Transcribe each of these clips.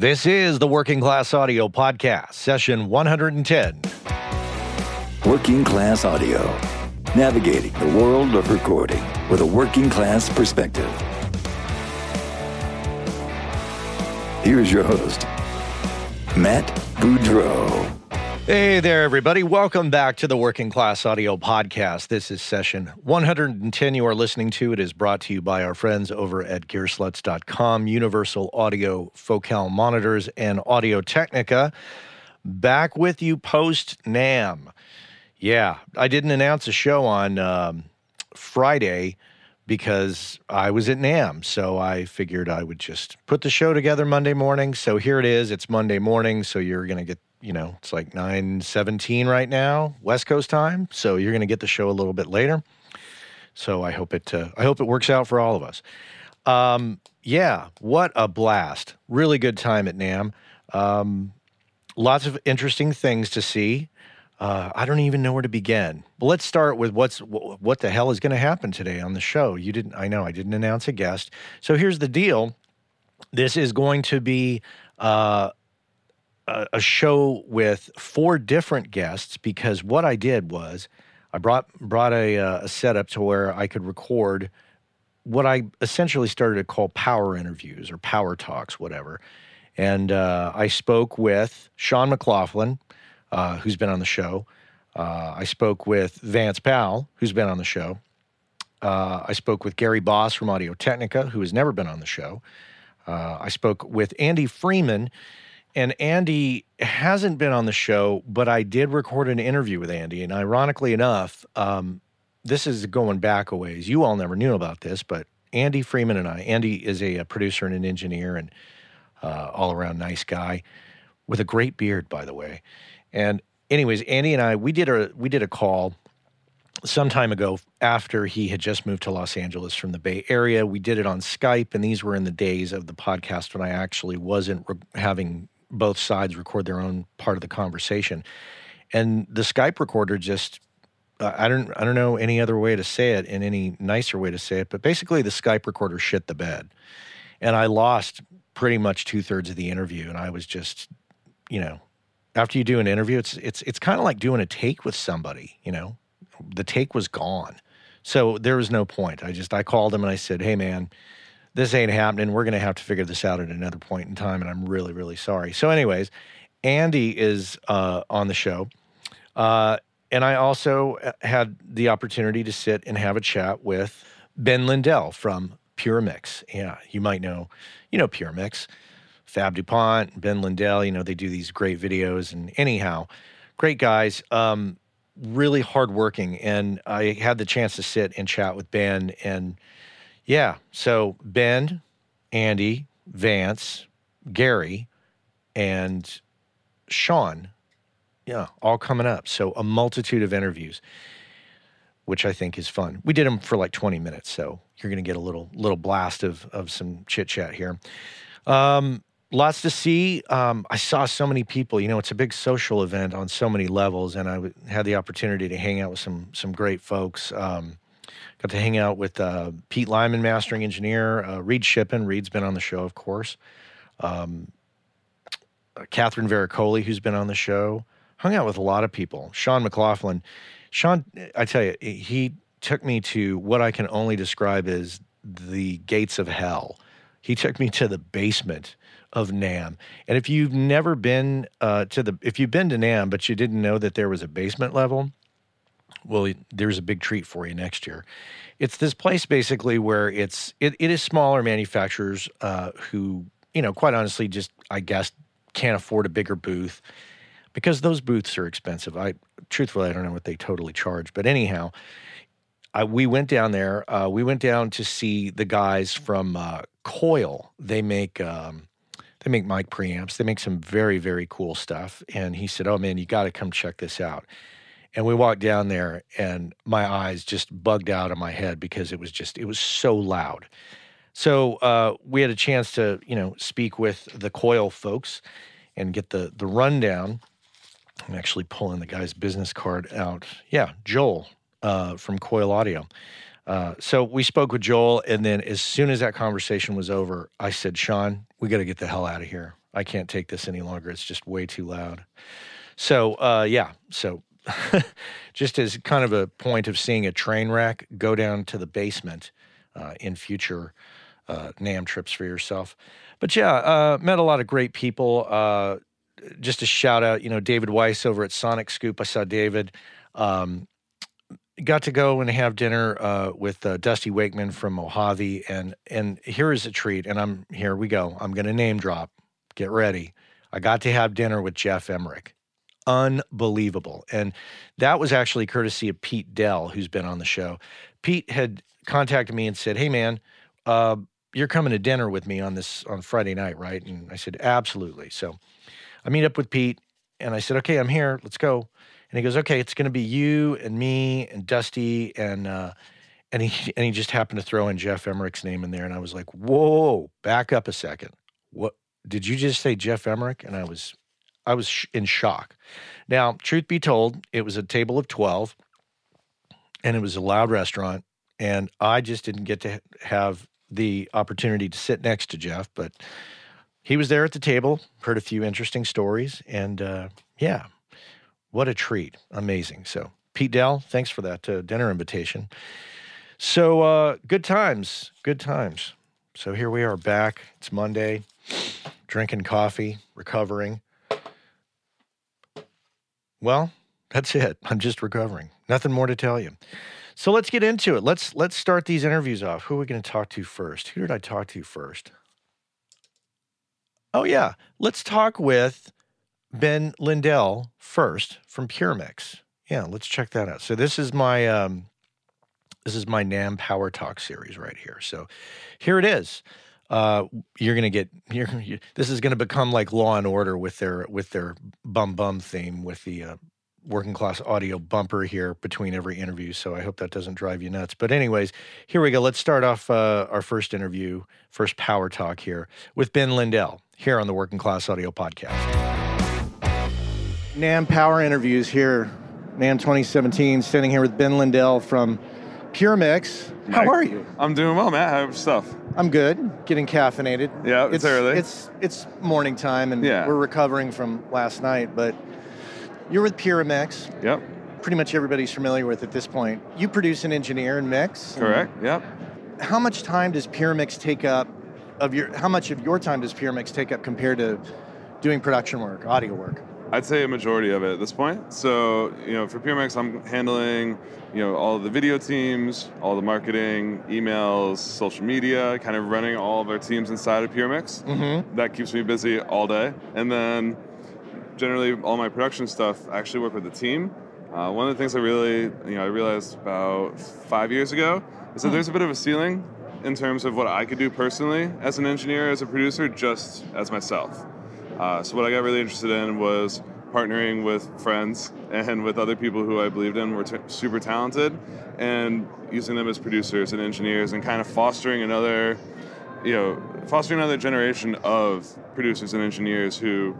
This is the Working Class Audio Podcast, session 110. Working Class Audio, navigating the world of recording with a working class perspective. Here's your host, Matt Boudreau. Hey there, everybody. Welcome back to the Working Class Audio Podcast. This is session 110 you are listening to. It is brought to you by our friends over at gearslutz.com, Universal Audio Focal Monitors, and Audio Technica. Back with you post NAMM. Yeah, I didn't announce a show on um, Friday because I was at NAMM. So I figured I would just put the show together Monday morning. So here it is. It's Monday morning. So you're going to get you know, it's like 9:17 right now, West Coast time. So you're going to get the show a little bit later. So I hope it uh, I hope it works out for all of us. Um, yeah, what a blast! Really good time at NAMM. Um, lots of interesting things to see. Uh, I don't even know where to begin. But let's start with what's what the hell is going to happen today on the show. You didn't. I know I didn't announce a guest. So here's the deal. This is going to be uh, a, show with four different guests because what I did was I brought brought a, uh, a setup to where I could record what I essentially started to call power interviews or power talks, whatever. And uh, I spoke with Sean McLaughlin, uh, who's been on the show. Uh, I spoke with Vance Powell, who's been on the show. Uh, I spoke with Gary Boss from Audio Technica, who has never been on the show. Uh, I spoke with Andy Freeman, and Andy hasn't been on the show, but I did record an interview with Andy. And ironically enough, um, this is going back a ways. You all never knew about this, but Andy Freeman and I, Andy is a, a producer and an engineer and uh, all around nice guy with a great beard, by the way. And anyways, Andy and I, we did a we did a call some time ago after he had just moved to Los Angeles from the Bay Area. We did it on Skype, and these were in the days of the podcast when I actually wasn't re- having both sides record their own part of the conversation. And the Skype recorder just uh, I don't I don't know any other way to say it and any nicer way to say it, but basically the Skype recorder shit the bed. And I lost pretty much two thirds of the interview. And I was just, you know, after you do an interview, it's it's it's kind of like doing a take with somebody, you know. The take was gone. So there was no point. I just I called him and I said, Hey man, this ain't happening. We're going to have to figure this out at another point in time. And I'm really, really sorry. So, anyways, Andy is uh, on the show. Uh, and I also uh, had the opportunity to sit and have a chat with Ben Lindell from Pure Mix. Yeah, you might know, you know, Pure Mix, Fab DuPont, Ben Lindell, you know, they do these great videos. And anyhow, great guys, um, really hardworking. And I had the chance to sit and chat with Ben and, yeah. So Ben, Andy, Vance, Gary, and Sean, yeah, all coming up. So a multitude of interviews, which I think is fun. We did them for like 20 minutes, so you're going to get a little little blast of of some chit chat here. Um, lots to see. Um, I saw so many people. You know, it's a big social event on so many levels, and I w- had the opportunity to hang out with some some great folks. Um, Got to hang out with uh, Pete Lyman, mastering engineer, uh, Reid Shippen. Reid's been on the show, of course. Um, uh, Catherine Vericolli, who's been on the show. Hung out with a lot of people. Sean McLaughlin. Sean, I tell you, he took me to what I can only describe as the gates of hell. He took me to the basement of NAMM. And if you've never been uh, to the, if you've been to NAMM, but you didn't know that there was a basement level, well, there's a big treat for you next year. It's this place basically where it's it, it is smaller manufacturers uh, who you know quite honestly just I guess can't afford a bigger booth because those booths are expensive. I truthfully I don't know what they totally charge, but anyhow, I, we went down there. Uh, we went down to see the guys from uh, Coil. They make um, they make mic preamps. They make some very very cool stuff. And he said, "Oh man, you got to come check this out." And we walked down there, and my eyes just bugged out of my head because it was just it was so loud. So uh, we had a chance to you know speak with the Coil folks and get the the rundown. I'm actually pulling the guy's business card out. Yeah, Joel uh, from Coil Audio. Uh, so we spoke with Joel, and then as soon as that conversation was over, I said, "Sean, we got to get the hell out of here. I can't take this any longer. It's just way too loud. So, uh, yeah. So, just as kind of a point of seeing a train wreck, go down to the basement uh, in future uh, NAMM trips for yourself. But yeah, uh, met a lot of great people. Uh, just a shout out, you know, David Weiss over at Sonic Scoop. I saw David. Um, got to go and have dinner uh, with uh, Dusty Wakeman from Mojave, and and here is a treat. And I'm here we go. I'm going to name drop. Get ready. I got to have dinner with Jeff Emerick. Unbelievable, and that was actually courtesy of Pete Doell, who's been on the show. Pete had contacted me and said, "Hey, man." Uh, you're coming to dinner with me on this on Friday night, right? And I said, absolutely. So I meet up with Pete and I said, okay, I'm here. Let's go. And he goes, okay, it's going to be you and me and Dusty and uh, and he and he just happened to throw in Jeff Emerick's name in there, and I was like, whoa, back up a second. What did you just say, Jeff Emerick? And I was I was sh- in shock. Now, truth be told, it was a table of twelve, and it was a loud restaurant, and I just didn't get to have the opportunity to sit next to Jeff, but he was there at the table, heard a few interesting stories, and uh, yeah, what a treat. Amazing. So, Pete Doell, thanks for that uh, dinner invitation. So, uh, good times, good times. So, here we are back. It's Monday, drinking coffee, recovering. Well, that's it. I'm just recovering. Nothing more to tell you. So let's get into it. Let's let's start these interviews off. Who are we going to talk to first? Who did I talk to first? Oh yeah, let's talk with Ben Lindell first from PureMix. Yeah, let's check that out. So this is my um, this is my NAMM Power Talk series right here. So here it is. Uh, you're gonna get you're, you, this is gonna become like Law and Order with their with their bum bum theme with the uh, working class audio bumper here between every interview. So I hope that doesn't drive you nuts. But, anyways, here we go. Let's start off uh, our first interview, first power talk here with Ben Lindell here on the Working Class Audio Podcast. NAMM Power Interviews here, NAMM 2017, standing here with Ben Lindell from PureMix. How are you? I'm doing well, Matt. How's stuff? I'm good. Getting caffeinated. Yeah, it's, it's early. It's it's morning time, and yeah. we're recovering from last night. But you're with PureMix. Yep. Pretty much everybody's familiar with at this point. You produce and engineer and mix. Correct. Yep. How much time does PureMix take up of your? How much of your time does PureMix take up compared to doing production work, audio work? I'd say a majority of it at this point. So, you know, for PureMix, I'm handling, you know, all the video teams, all the marketing, emails, social media, kind of running all of our teams inside of PureMix. Mm-hmm. That keeps me busy all day. And then generally all my production stuff, I actually work with the team. Uh, one of the things I really, you know, I realized about five years ago is that hmm. there's a bit of a ceiling in terms of what I could do personally as an engineer, as a producer, just as myself. Uh, so what I got really interested in was partnering with friends and with other people who I believed in were t- super talented, and using them as producers and engineers, and kind of fostering another, you know, fostering another generation of producers and engineers who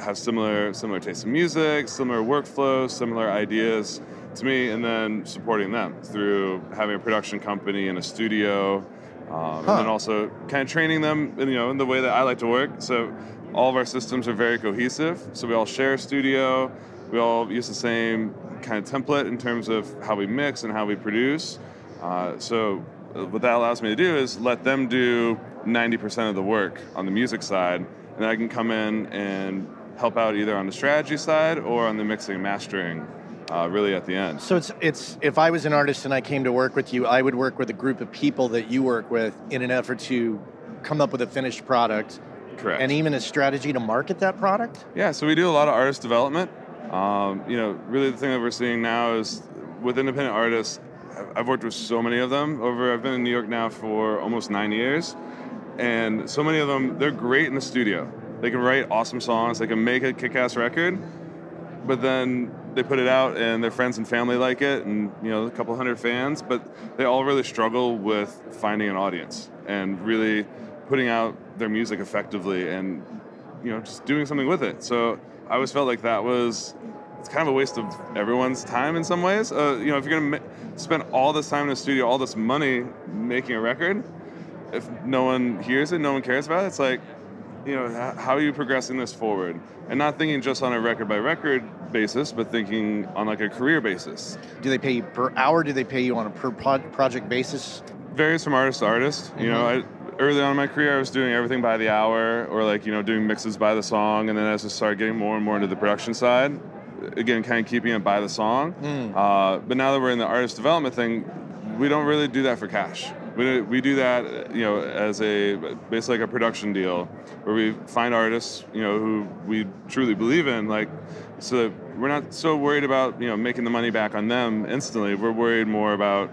have similar similar tastes in music, similar workflows, similar ideas to me, and then supporting them through having a production company and a studio, um, huh. and then also kind of training them, you know, in the way that I like to work. So all of our systems are very cohesive. So we all share a studio. We all use the same kind of template in terms of how we mix and how we produce. Uh, so uh, what that allows me to do is let them do 90% of the work on the music side, and I can come in and help out either on the strategy side or on the mixing and mastering uh, really at the end. So it's it's if I was an artist and I came to work with you, I would work with a group of people that you work with in an effort to come up with a finished product. Correct. And even a strategy to market that product. Yeah. So we do a lot of artist development. Um, you know, really the thing that we're seeing now is with independent artists. I've worked with so many of them over. I've been in New York now for almost nine years, and so many of them they're great in the studio they can write awesome songs. They can make a kick-ass record, but then they put it out and their friends and family like it, and you know a couple hundred fans. But they all really struggle with finding an audience and really putting out their music effectively and you know just doing something with it. So I always felt like that was it's kind of a waste of everyone's time in some ways. Uh, you know, if you're gonna ma- spend all this time in the studio, all this money making a record, if no one hears it, no one cares about it, it's like you know, how are you progressing this forward? And not thinking just on a record by record basis, but thinking on like a career basis. Do they pay you per hour? Do they pay you on a per pro- project basis? Varies from artist to artist. You know, I, early on in my career, I was doing everything by the hour, or like you know, doing mixes by the song. And then as I started getting more and more into the production side, again, kind of keeping it by the song. Uh, but now that we're in the artist development thing, we don't really do that for cash. We, we do that, you know, as a basically like a production deal, where we find artists, you know, who we truly believe in, like, so that we're not so worried about, you know, making the money back on them instantly. We're worried more about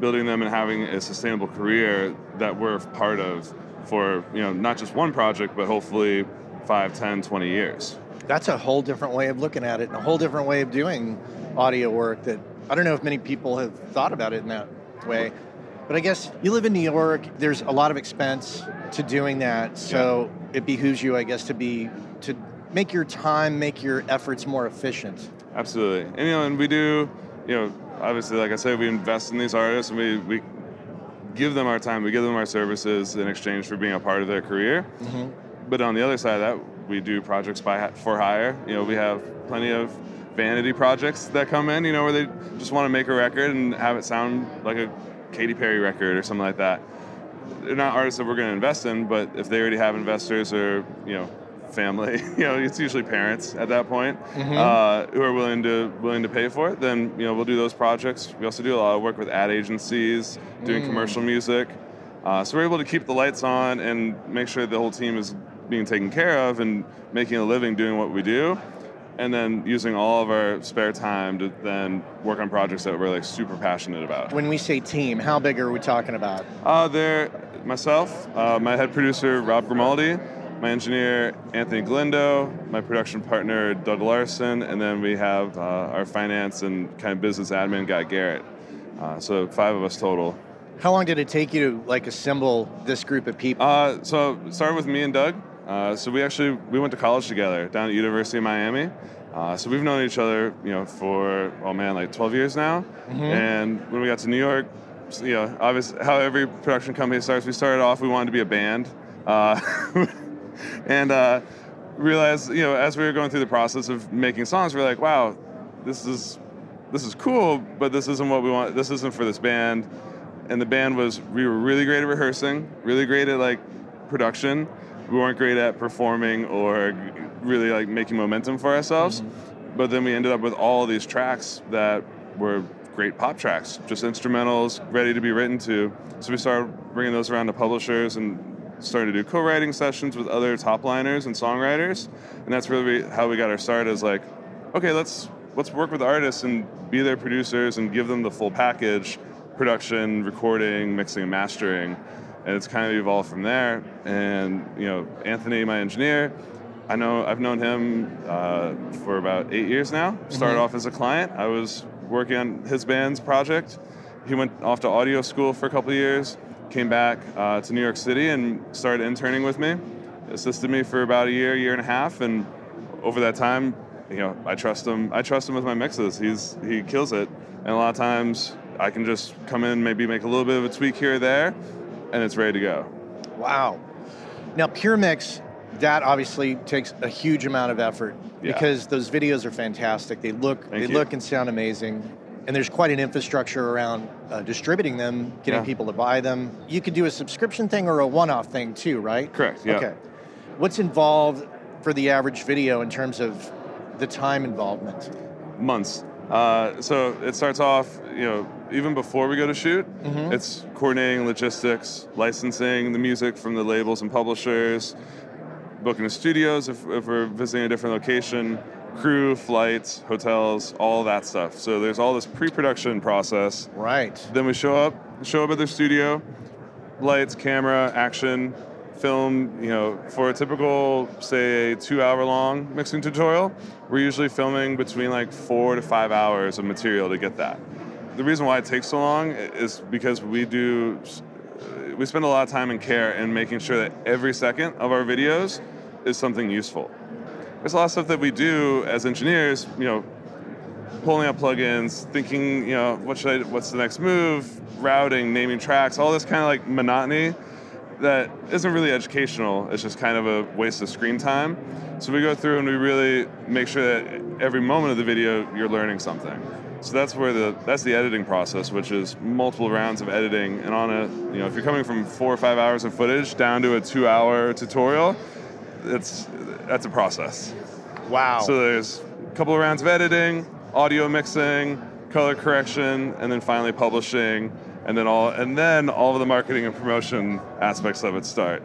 building them and having a sustainable career that we're part of for, you know, not just one project, but hopefully 5, 10, 20 years. That's a whole different way of looking at it and a whole different way of doing audio work that I don't know if many people have thought about it in that way. But I guess you live in New York, there's a lot of expense to doing that. So it behooves you, I guess, to be to make your time, make your efforts more efficient. Absolutely. And you know, and we do, you know, obviously like I said, we invest in these artists and we, we give them our time, we give them our services in exchange for being a part of their career. Mm-hmm. But on the other side of that, we do projects by for hire. You know, we have plenty of vanity projects that come in, you know, where they just want to make a record and have it sound like a Katy Perry record or something like that. They're not artists that we're going to invest in, but if they already have investors or, you know, family, you know, it's usually parents at that point uh, who are willing to willing to pay for it. Then you know we'll do those projects. We also do a lot of work with ad agencies, doing commercial music. Uh, so we're able to keep the lights on and make sure the whole team is being taken care of and making a living doing what we do. And then using all of our spare time to then work on projects that we're like super passionate about. When we say team, how big are we talking about? Uh, there, myself, uh, my head producer Rob Grimaldi, my engineer Anthony Galindo, my production partner Doug Larson, and then we have uh, our finance and kind of business admin guy Garrett. Uh, so five of us total. How long did it take you to like assemble this group of people? Uh, so it started with me and Doug. Uh, so we actually we went to college together down at University of Miami. Uh, so we've known each other, you know, for oh man, like 12 years now. And when we got to New York, you know, obviously how every production company starts, we started off we wanted to be a band, uh, and uh, realized you know as we were going through the process of making songs, we are like, wow, this is this is cool, but this isn't what we want. This isn't for this band. And the band was we were really great at rehearsing, really great at like production. We weren't great at performing or really like making momentum for ourselves. But then we ended up with all these tracks that were great pop tracks, just instrumentals ready to be written to. So we started bringing those around to publishers and started to do co-writing sessions with other top liners and songwriters. And that's really how we got our start as like, okay, let's let's work with artists and be their producers and give them the full package, production, recording, mixing and mastering. And it's kind of evolved from there. And you know, Anthony, my engineer, I know I've known him uh, for about eight years now. Started off as a client. I was working on his band's project. He went off to audio school for a couple of years. Came back uh, to New York City and started interning with me. Assisted me for about a year, year and a half, and over that time, you know, I trust him. I trust him with my mixes. He's he kills it, and a lot of times I can just come in, maybe make a little bit of a tweak here or there, and it's ready to go. Wow. Now, Pure Mix, that obviously takes a huge amount of effort Yeah. because those videos are fantastic. They look, Thank they you. look and sound amazing, and there's quite an infrastructure around uh, distributing them, getting Yeah. people to buy them. You could do a subscription thing or a one-off thing too, right? Correct, yeah. Okay. What's involved for the average video in terms of the time involvement? months. Uh, so it starts off, you know, even before we go to shoot, it's coordinating logistics, licensing the music from the labels and publishers, booking the studios if, if we're visiting a different location, crew, flights, hotels, all that stuff. So there's all this pre-production process. Right. Then we show up, show up at their studio, lights, camera, action, film. You know, for a typical, say, two-hour-long mixing tutorial, we're usually filming between like four to five hours of material to get that. The reason why it takes so long is because we do, we spend a lot of time and care in making sure that every second of our videos is something useful. There's a lot of stuff that we do as engineers, you know, pulling up plugins, thinking, you know, what should I, what's the next move, routing, naming tracks, all this kind of like monotony that isn't really educational. It's just kind of a waste of screen time. So we go through and we really make sure that every moment of the video you're learning something. So that's where the that's the editing process, which is multiple rounds of editing. And on a you know if you're coming from four or five hours of footage down to a two-hour tutorial, it's that's a process. Wow. So there's a couple of rounds of editing, audio mixing, color correction, and then finally publishing, and then all and then all of the marketing and promotion aspects of it start.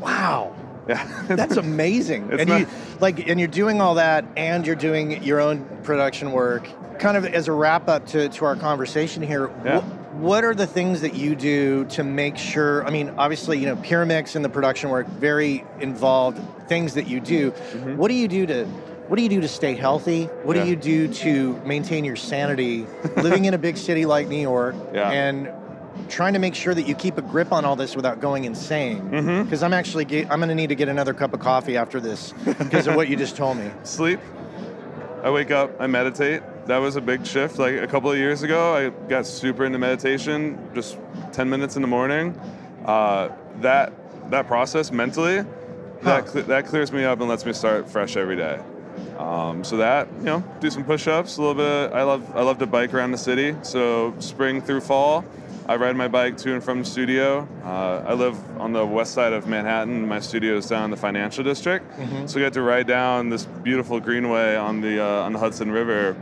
wow. Yeah. That's amazing. It's and not- you like and you're doing all that and you're doing your own production work. Kind of as a wrap up to, to our conversation here, Yeah. wh- what are the things that you do to make sure I mean, obviously, you know, PureMix and the production work, very involved things that you do. Mm-hmm. What do you do to what do you do to stay healthy? What Yeah. do you do to maintain your sanity living in a big city like New York Yeah. and trying to make sure that you keep a grip on all this without going insane. Mm-hmm. Because I'm actually ge- I'm going to need to get another cup of coffee after this because of what you just told me. Sleep. I wake up, I meditate. That was a big shift. Like a couple of years ago, I got super into meditation, just 10 minutes in the morning. Uh, that that process mentally, Huh. that that clears me up and lets me start fresh every day. Um, so that you know, do some push-ups, a little bit. I love I love to bike around the city. So spring through fall, I ride my bike to and from the studio. Uh, I live on the west side of Manhattan. My studio is down in the financial district, so I get to ride down this beautiful greenway on the uh, on the Hudson River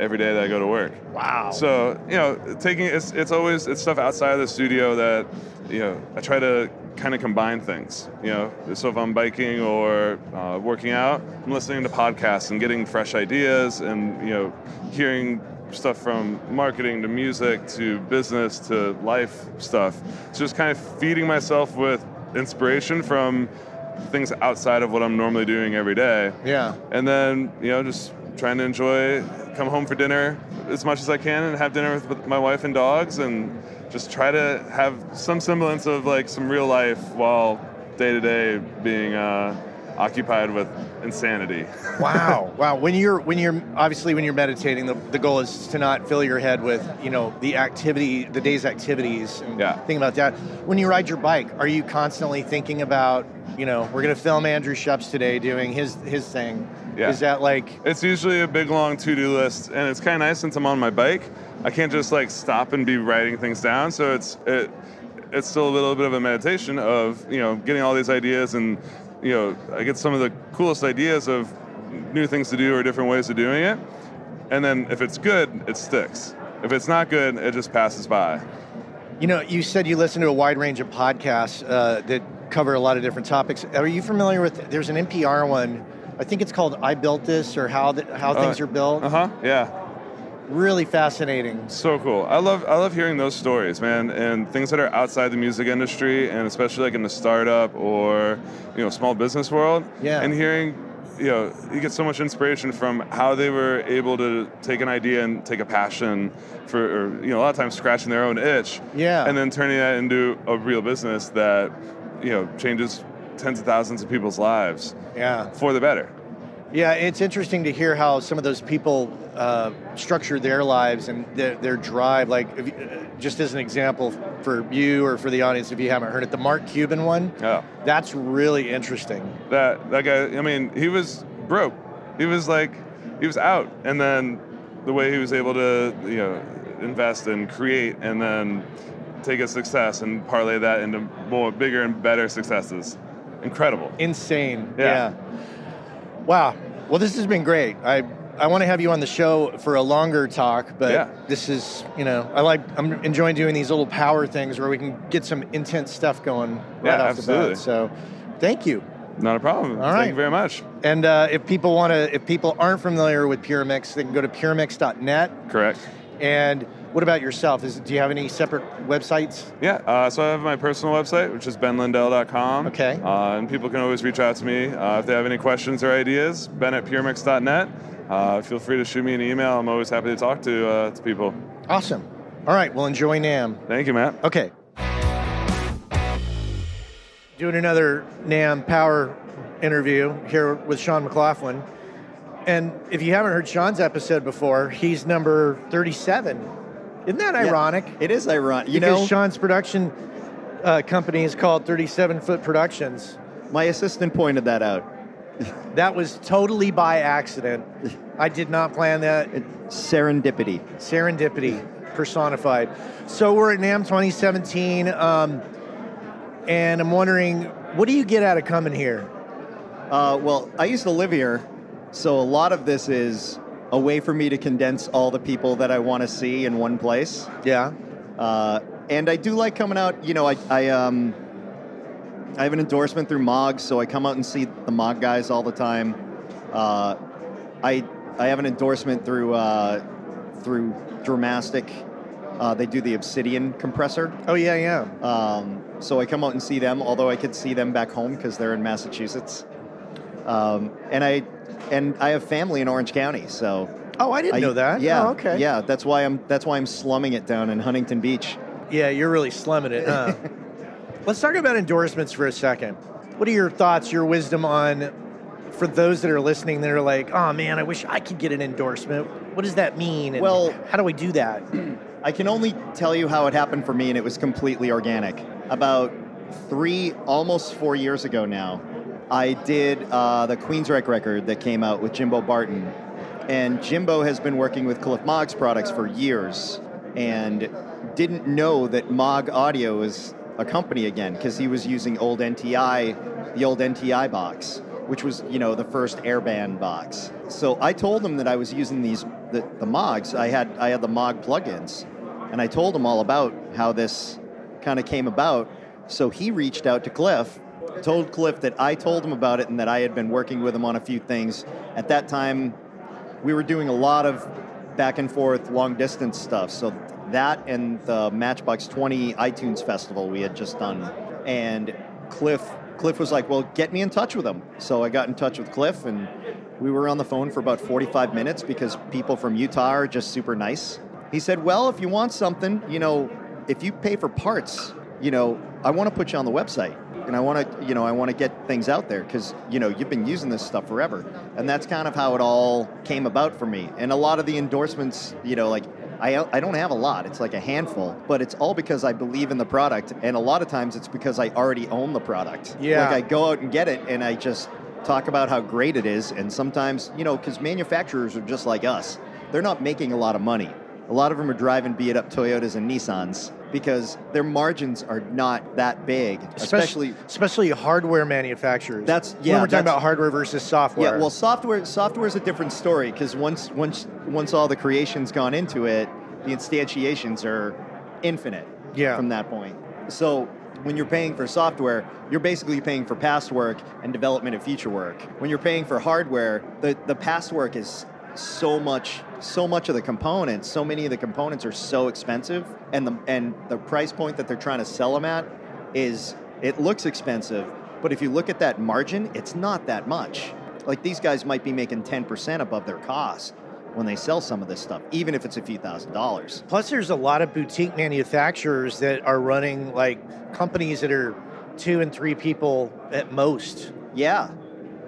every day that I go to work. Wow. So you know, taking it's it's always it's stuff outside of the studio that you know I try to kind of combine things. You know, so if I'm biking or uh, working out, I'm listening to podcasts and getting fresh ideas and you know hearing stuff from marketing to music to business to life stuff. It's just kind of feeding myself with inspiration from things outside of what I'm normally doing every day yeah. and then you know just trying to enjoy come home for dinner as much as i can and have dinner with- my wife and dogs and just try to have some semblance of like some real life while day to day being uh, occupied with insanity Wow. wow. When you're when you're obviously when you're meditating, the, the goal is to not fill your head with you know the activity, the day's activities, and Yeah. think about that. When you ride your bike, are you constantly thinking about you know we're going to film Andrew Scheps today doing his his thing? Yeah. Is that like it's usually a big long to-do list and it's kind of nice since i'm on my bike i can't just like stop and be writing things down so it's it it's still a little bit of a meditation of you know getting all these ideas and you know i get some of the coolest ideas of new things to do or different ways of doing it and then if it's good it sticks if it's not good it just passes by You know, you said you listen to a wide range of podcasts uh, that cover a lot of different topics. Are you familiar with? There's an NPR one. I think it's called "I Built This" or "How the, How Things Are Built." uh-huh yeah Really fascinating. So cool. I love I love hearing those stories, man, and things that are outside the music industry, and especially like in the startup or you know small business world. Yeah. And hearing, you know, you get so much inspiration from how they were able to take an idea and take a passion for, or, you know, a lot of times scratching their own itch. Yeah. And then turning that into a real business that, you know, changes tens of thousands of people's lives Yeah. for the better. Yeah, it's interesting to hear how some of those people uh, structure their lives and their, their drive. Like, you, uh, just as an example for you or for the audience, if you haven't heard it, the Mark Cuban one. Yeah. That's really interesting. that that guy i mean he was broke he was like he was out and then the way he was able to you know invest and create and then take a success and parlay that into more bigger and better successes incredible Insane. Yeah. Wow. Well, this has been great. I I want to have you on the show for a longer talk, but Yeah. this is, you know, I like I'm enjoying doing these little power things where we can get some intense stuff going right Yeah, off absolutely. the bat. So, thank you. not a problem All thank right. you very much And uh, if people want to, if people aren't familiar with PureMix, they can go to puremix.net. correct And what about yourself? Is do you have any separate websites? yeah uh, so i have my personal website which is benlindell.com Okay. uh, and people can always reach out to me uh, if they have any questions or ideas ben at puremix.net uh, feel free to shoot me an email i'm always happy to talk to, uh, to people Awesome. All right. Well, enjoy NAMM. thank you matt Okay. Doing another NAMM Power interview here with Sean McLaughlin. And if you haven't heard Sean's episode before, he's number 37. Isn't that Yeah, ironic? It is ironic. You because know, Sean's production, uh, company is called 37 Foot Productions. My assistant pointed that out. That was totally by accident. I did not plan that. Serendipity. Serendipity personified. So we're at NAMM 2017, um, and I'm wondering, what do you get out of coming here? Uh, well, I used to live here, so a lot of this is a way for me to condense all the people that I want to see in one place. Yeah. Uh, and I do like coming out. You know, I I, um, I have an endorsement through Maag, so I come out and see the Maag guys all the time. Uh, I I have an endorsement through uh, through Dramastic. Uh, they do the Obsidian compressor. Oh yeah, yeah. Um, so I come out and see them, although I could see them back home because they're in Massachusetts. Um, and I and I have family in Orange County, so Oh, I didn't I- know that. Yeah, Oh, okay. Yeah, that's why I'm that's why I'm slumming it down in Huntington Beach. Yeah, you're really slumming it. Huh? Let's talk about endorsements for a second. What are your thoughts, your wisdom on, for those that are listening that are like, oh man, I wish I could get an endorsement. What does that mean? And Well- how do we do that? I can only tell you how it happened for me, and it was completely organic. About three, almost four years ago now, I did uh, the Queensryche record that came out with Jimbo Barton. And Jimbo has been working with Cliff Maag's products for years and didn't know that Maag Audio is a company again because he was using old NTI, the old NTI box, which was, you know, the first airband box. So I told him that I was using these the, the Maags. I had I had the Maag plugins, and I told him all about how this kind of came about. So he reached out to Cliff, told Cliff that I told him about it and that I had been working with him on a few things. At that time, we were doing a lot of back and forth long distance stuff. So that and the Matchbox 20 iTunes Festival we had just done. And Cliff Cliff was like, "Well, get me in touch with him." So I got in touch with Cliff and we were on the phone for about 45 minutes because people from Utah are just super nice. He said, "Well, if you want something, you know, if you pay for parts, you know, I want to put you on the website." And I want to, you know, I want to get things out there because, you know, you've been using this stuff forever. And that's kind of how it all came about for me. And a lot of the endorsements, you know, like I, I don't have a lot. It's like a handful, but it's all because I believe in the product. And a lot of times it's because I already own the product. Yeah. Like I go out and get it and I just talk about how great it is. And sometimes, you know, because manufacturers are just like us, they're not making a lot of money. A lot of them are driving beat up Toyotas and Nissans because their margins are not that big, especially. especially hardware manufacturers. That's- when yeah, we're talking about hardware versus software. Yeah, well, software software is a different story because once once once all the creation's gone into it, the instantiations are infinite. Yeah. From that point, so when you're paying for software, you're basically paying for past work and development of future work. When you're paying for hardware, the the past work is so much so much of the components so many of the components are so expensive and the and the price point that they're trying to sell them at is it looks expensive but if you look at that margin it's not that much like these guys might be making 10% above their cost when they sell some of this stuff even if it's a few thousand dollars Plus, there's a lot of boutique manufacturers that are running like companies that are two and three people at most, yeah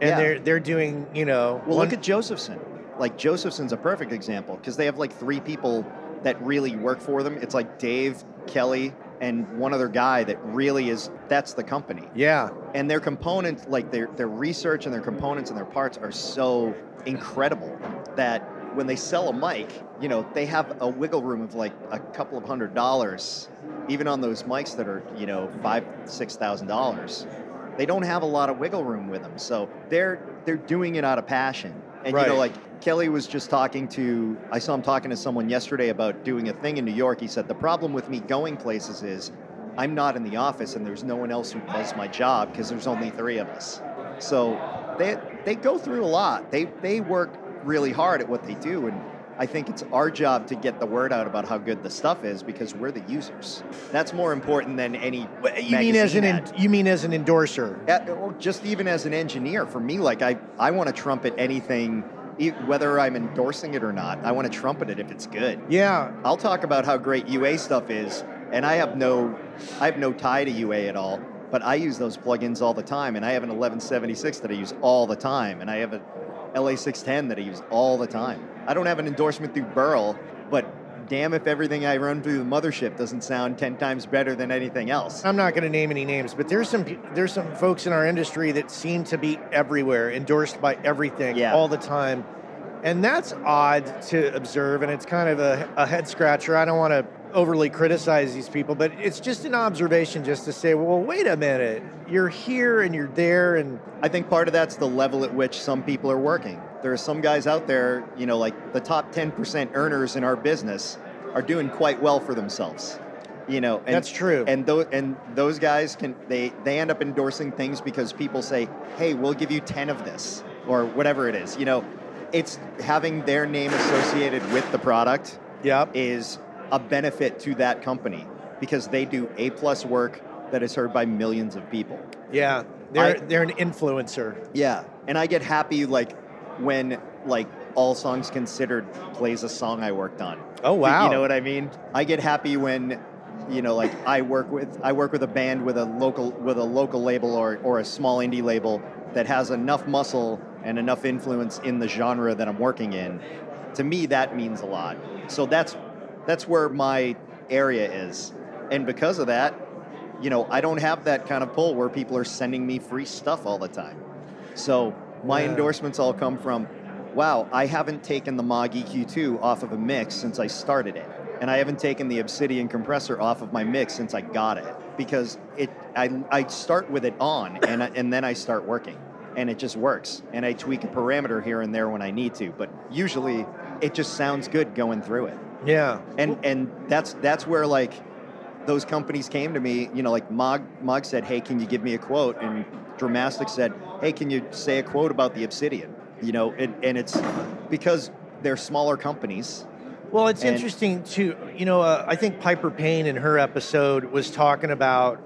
and Yeah. they're they're doing you know. Well, one- look at Josephson. Like Josephson's a perfect example because they have like three people that really work for them. It's like Dave, Kelly, and one other guy that really is. That's the company. yeah, And their components, like their their research and their components and their parts, are so incredible that when they sell a mic, you know, they have a wiggle room of like a couple of hundred dollars, even on those mics that are you know five six thousand dollars. They don't have a lot of wiggle room with them, so they're they're doing it out of passion. And you know, like Kelly was just talking to, I saw him talking to someone yesterday about doing a thing in New York. He said the problem with me going places is I'm not in the office and there's no one else who does my job because there's only three of us. So they they go through a lot. They they work really hard at what they do, and I think it's our job to get the word out about how good the stuff is because we're the users. That's more important than any. you mean as an ad. you mean as an endorser? Uh, or just even as an engineer, for me, like I, I want to trumpet anything, whether I'm endorsing it or not. I want to trumpet it if it's good. Yeah, I'll talk about how great UA stuff is, and I have no, I have no tie to UA at all. But I use those plugins all the time, and I have an 1176 that I use all the time, and I have a LA610 that I use all the time. I don't have an endorsement through Burl, but damn if everything I run through the mothership doesn't sound 10 times better than anything else. I'm not going to name any names, but there's some there's some folks in our industry that seem to be everywhere, endorsed by everything Yeah. all the time. And that's odd to observe, and it's kind of a, a head scratcher. I don't want to overly criticize these people, but it's just an observation just to say, well, wait a minute. You're here and you're there, and I think part of that's the level at which some people are working. There are some guys out there, you know, like the top 10% earners in our business are doing quite well for themselves. You know, and, That's true. And those and those guys can they they end up endorsing things because people say, "Hey, we'll give you 10 of this," or whatever it is. You know, it's having their name associated with the product yep. is a benefit to that company because they do A plus work that is heard by millions of people. Yeah. They're, I- they're an influencer. Yeah, and I get happy like when like All Songs Considered plays a song I worked on. Oh, wow. You know what I mean? I get happy when you know like I work with I work with a band with a local with a local label or or a small indie label that has enough muscle and enough influence in the genre that I'm working in. To me that means a lot. So that's that's where my area is. And because of that, you know, I don't have that kind of pull where people are sending me free stuff all the time. So my Yeah. endorsements all come from, wow, I haven't taken the Maag EQ2 off of a mix since I started it. And I haven't taken the Obsidian compressor off of my mix since I got it. Because it I, I start with it on and, I, and then I start working. And it just works. And I tweak a parameter here and there when I need to. But usually it just sounds good going through it Yeah. and and that's that's where like those companies came to me you know like Maag Maag said hey can you give me a quote and dramastic said hey can you say a quote about the obsidian you know and, and it's because they're smaller companies Well, it's And- interesting too. You know, uh, I think Piper Payne in her episode was talking about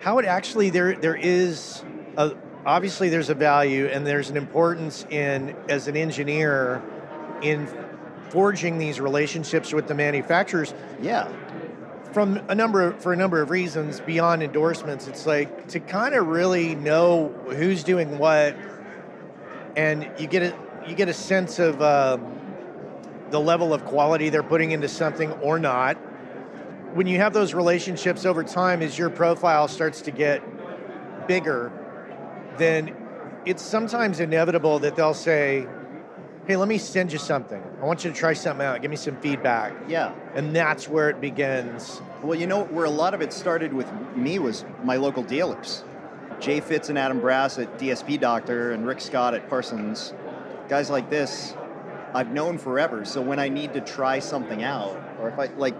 how it actually there there is a obviously there's a value and there's an importance in as an engineer in forging these relationships with the manufacturers yeah from a number of, for a number of reasons beyond endorsements it's like to kind of really know who's doing what and you get a you get a sense of um, the level of quality they're putting into something or not. When you have those relationships over time as your profile starts to get bigger then it's sometimes inevitable that they'll say hey let me send you something. I want you to try something out. Give me some feedback. Yeah. And that's where it begins. Well you know where a lot of it started with me was my local dealers jay fitz and adam brass at dsp doctor and rick scott at parsons guys like this i've known forever so when i need to try something out or if i like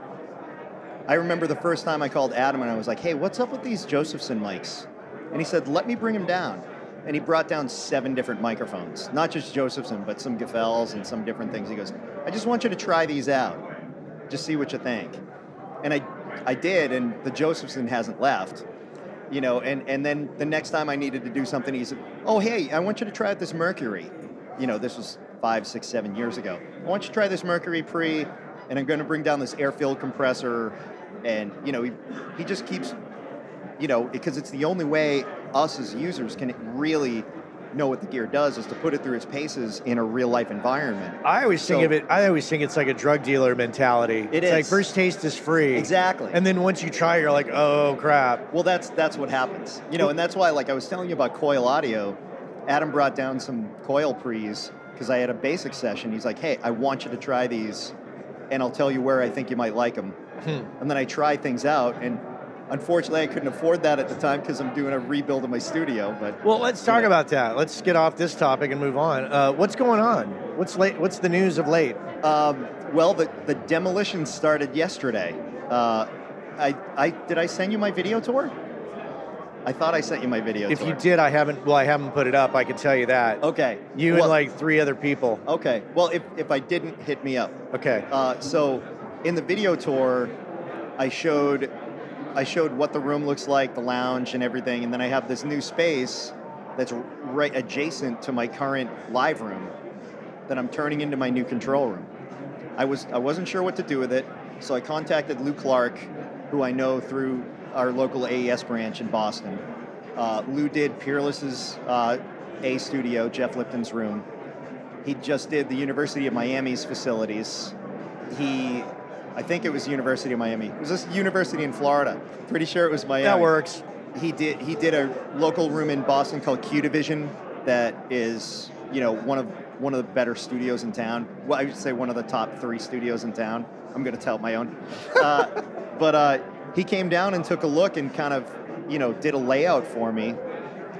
I remember the first time I called Adam and I was like, hey, what's up with these Josephson mics? And he said, let me bring them down. And he brought down seven different microphones, not just Josephson, but some Gefells and some different things. He goes, I just want you to try these out, just see what you think. And I, I did, and the Josephson hasn't left. You know, and, and then the next time I needed to do something, he said, oh, hey, I want you to try out this Mercury. You know, this was five, six, seven years ago. I want you to try this Mercury Pre, and I'm going to bring down this air-filled compressor. And, you know, he, he just keeps, you know, because it's the only way us as users can really know what the gear does is to put it through its paces in a real-life environment. I always think So- of it. I always think it's like a drug dealer mentality. It it's like first taste is free. Exactly. And then once you try, you're like, oh crap. Well, that's that's what happens, you know, and that's why, like I was telling you about Coil Audio, Adam brought down some Coil pre's because I had a basic session. He's like, "Hey, I want you to try these, and I'll tell you where I think you might like them." Hmm. And then I try things out, and unfortunately, I couldn't afford that at the time because I'm doing a rebuild of my studio. But Well, let's talk Yeah. about that. Let's get off this topic and move on. Uh, what's going on? What's late? What's the news of late? um, well, the the demolition started yesterday. Uh, I I did I send you my video tour? I thought I sent you my video If tour. you did, I haven't. Well, I haven't put it up. I can tell you that. okay, You Well- and like three other people. Okay. Well, if, if I didn't, hit me up. Okay. Uh, so, in the video tour, I showed I showed what the room looks like, the lounge, and everything, and then I have this new space that's right adjacent to my current live room that I'm turning into my new control room. I was I wasn't sure what to do with it, so I contacted Lou Clark, who I know through our local AES branch in Boston. Uh, Lou did Peerless's uh, A studio, Jeff Lipton's room. He just did the University of Miami's facilities. He I think it was University of Miami. It was this university in Florida. Pretty sure it was Miami. That works. He did he did a local room in Boston called Q Division that is you know one of one of the better studios in town. Well, I would say one of the top three studios in town. I'm going to tell my own. Uh, but uh, he came down and took a look and kind of you know did a layout for me.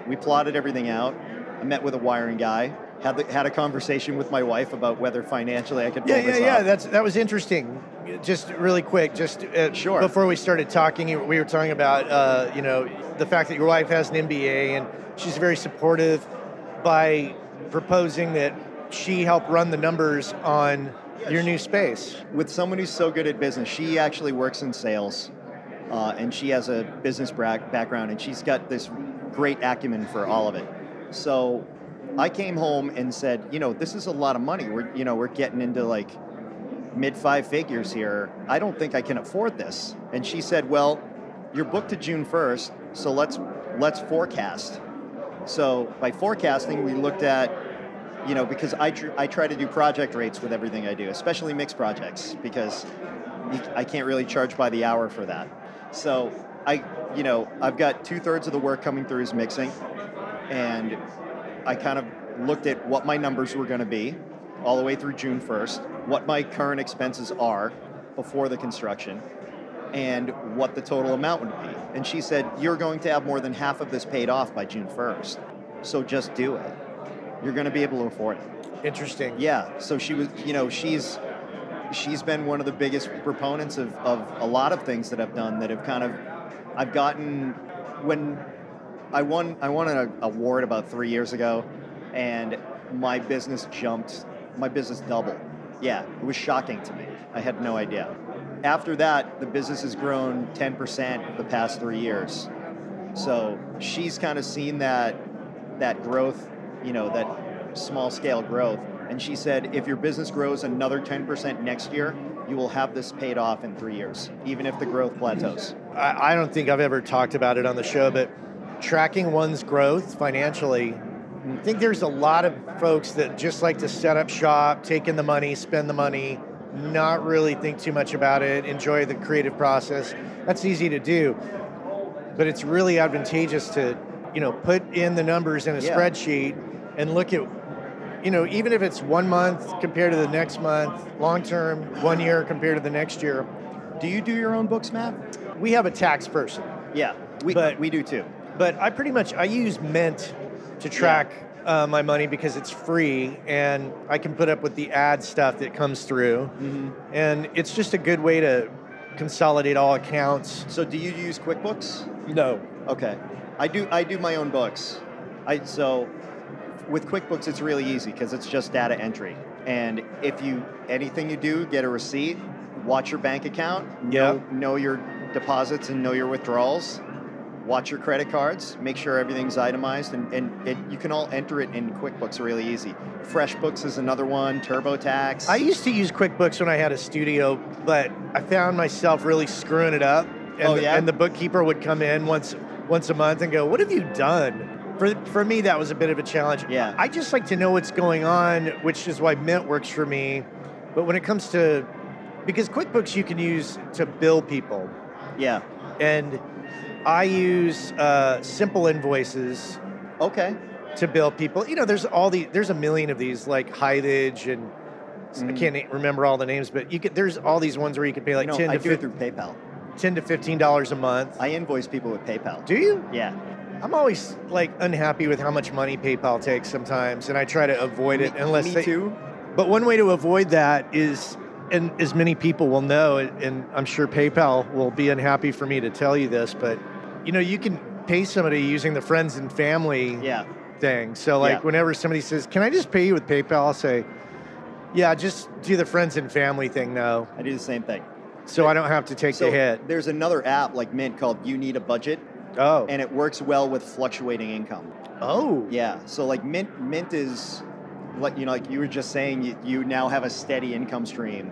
We plotted everything out. I met with a wiring guy. Had, the, had a conversation with my wife about whether financially I could Yeah, yeah, yeah. off. That's that was interesting. Just really quick, just uh, Sure. before we started talking, we were talking about uh, you know the fact that your wife has an MBA and she's very supportive by proposing that she help run the numbers on your new space. with someone who's so good at business, she actually works in sales, uh, and she has a business background, and she's got this great acumen for all of it. So, I came home and said, you know, this is a lot of money. We're, you know, we're getting into like mid five figures here. I don't think I can afford this. And she said, well, you're booked to June 1st, so let's let's forecast. So by forecasting, we looked at you know, because I, tr- I try to do project rates with everything I do, especially mixed projects, because I can't really charge by the hour for that. So I, you know, I've got two thirds of the work coming through is mixing, and I kind of looked at what my numbers were going to be all the way through June 1st, what my current expenses are before the construction, and what the total amount would be. And she said, You're going to have more than half of this paid off by June 1st, so just do it. You're going to be able to afford it. Interesting. Yeah. So she was, you know, she's she's been one of the biggest proponents of, of a lot of things that I've done that have kind of I've gotten when I won I won an award about three years ago, and my business jumped. My business doubled. Yeah, it was shocking to me. I had no idea. After that, the business has grown 10% the past three years. So she's kind of seen that that growth, you know, that small scale growth. And she said, if your business grows another 10% next year, you will have this paid off in three years, even if the growth plateaus. I, I don't think I've ever talked about it on the show, but tracking one's growth financially, I think there's a lot of folks that just like to set up shop, take in the money, spend the money, not really think too much about it, enjoy the creative process. That's easy to do. But it's really advantageous to, you know, put in the numbers in a Yeah. spreadsheet and look at you know, even if it's one month compared to the next month, long term, one year compared to the next year, Do you do your own books, Matt? we have a tax person. Yeah, we, But- we do too. But I pretty much I use Mint to track uh, my money because it's free and I can put up with the ad stuff that comes through, and it's just a good way to consolidate all accounts. So do you use QuickBooks? No, Okay. I do I do my own books. I so with QuickBooks it's really easy because it's just data entry. And if you anything you do, get a receipt, watch your bank account, know, know your deposits and know your withdrawals, watch your credit cards, make sure everything's itemized and, and it, you can all enter it in QuickBooks really easy. FreshBooks is another one, TurboTax. I used to use QuickBooks when I had a studio, but I found myself really screwing it up. And, Oh, the, yeah? and the bookkeeper would come in once once a month and go, "What have you done?" For for me, that was a bit of a challenge. Yeah. I just like to know what's going on, which is why Mint works for me. But when it comes to because QuickBooks you can use to bill people, yeah. and I use uh, simple invoices Okay. to bill people. You know, there's all the there's a million of these like Highage and I Mhm. can't remember all the names, but you could there's all these ones where you can pay like you know, 10 I to do it 15, through PayPal. 10 to 15 dollars a month. I invoice people with PayPal. Do you? Yeah. I'm always like unhappy with how much money PayPal takes sometimes, and I try to avoid it Me- unless me they. too. But one way to avoid that is, and as many people will know, and I'm sure PayPal will be unhappy for me to tell you this, but you know, you can pay somebody using the friends and family Yeah. thing. So like Yeah. whenever somebody says, "Can I just pay you with PayPal?" I'll say, "Yeah, just do the friends and family thing now, I do the same thing. so I don't have to take so the hit." there's another app like Mint called You Need a Budget, Oh, and it works well with fluctuating income. oh, Yeah. So like Mint, Mint is, like you know, like you were just saying, you, you now have a steady income stream,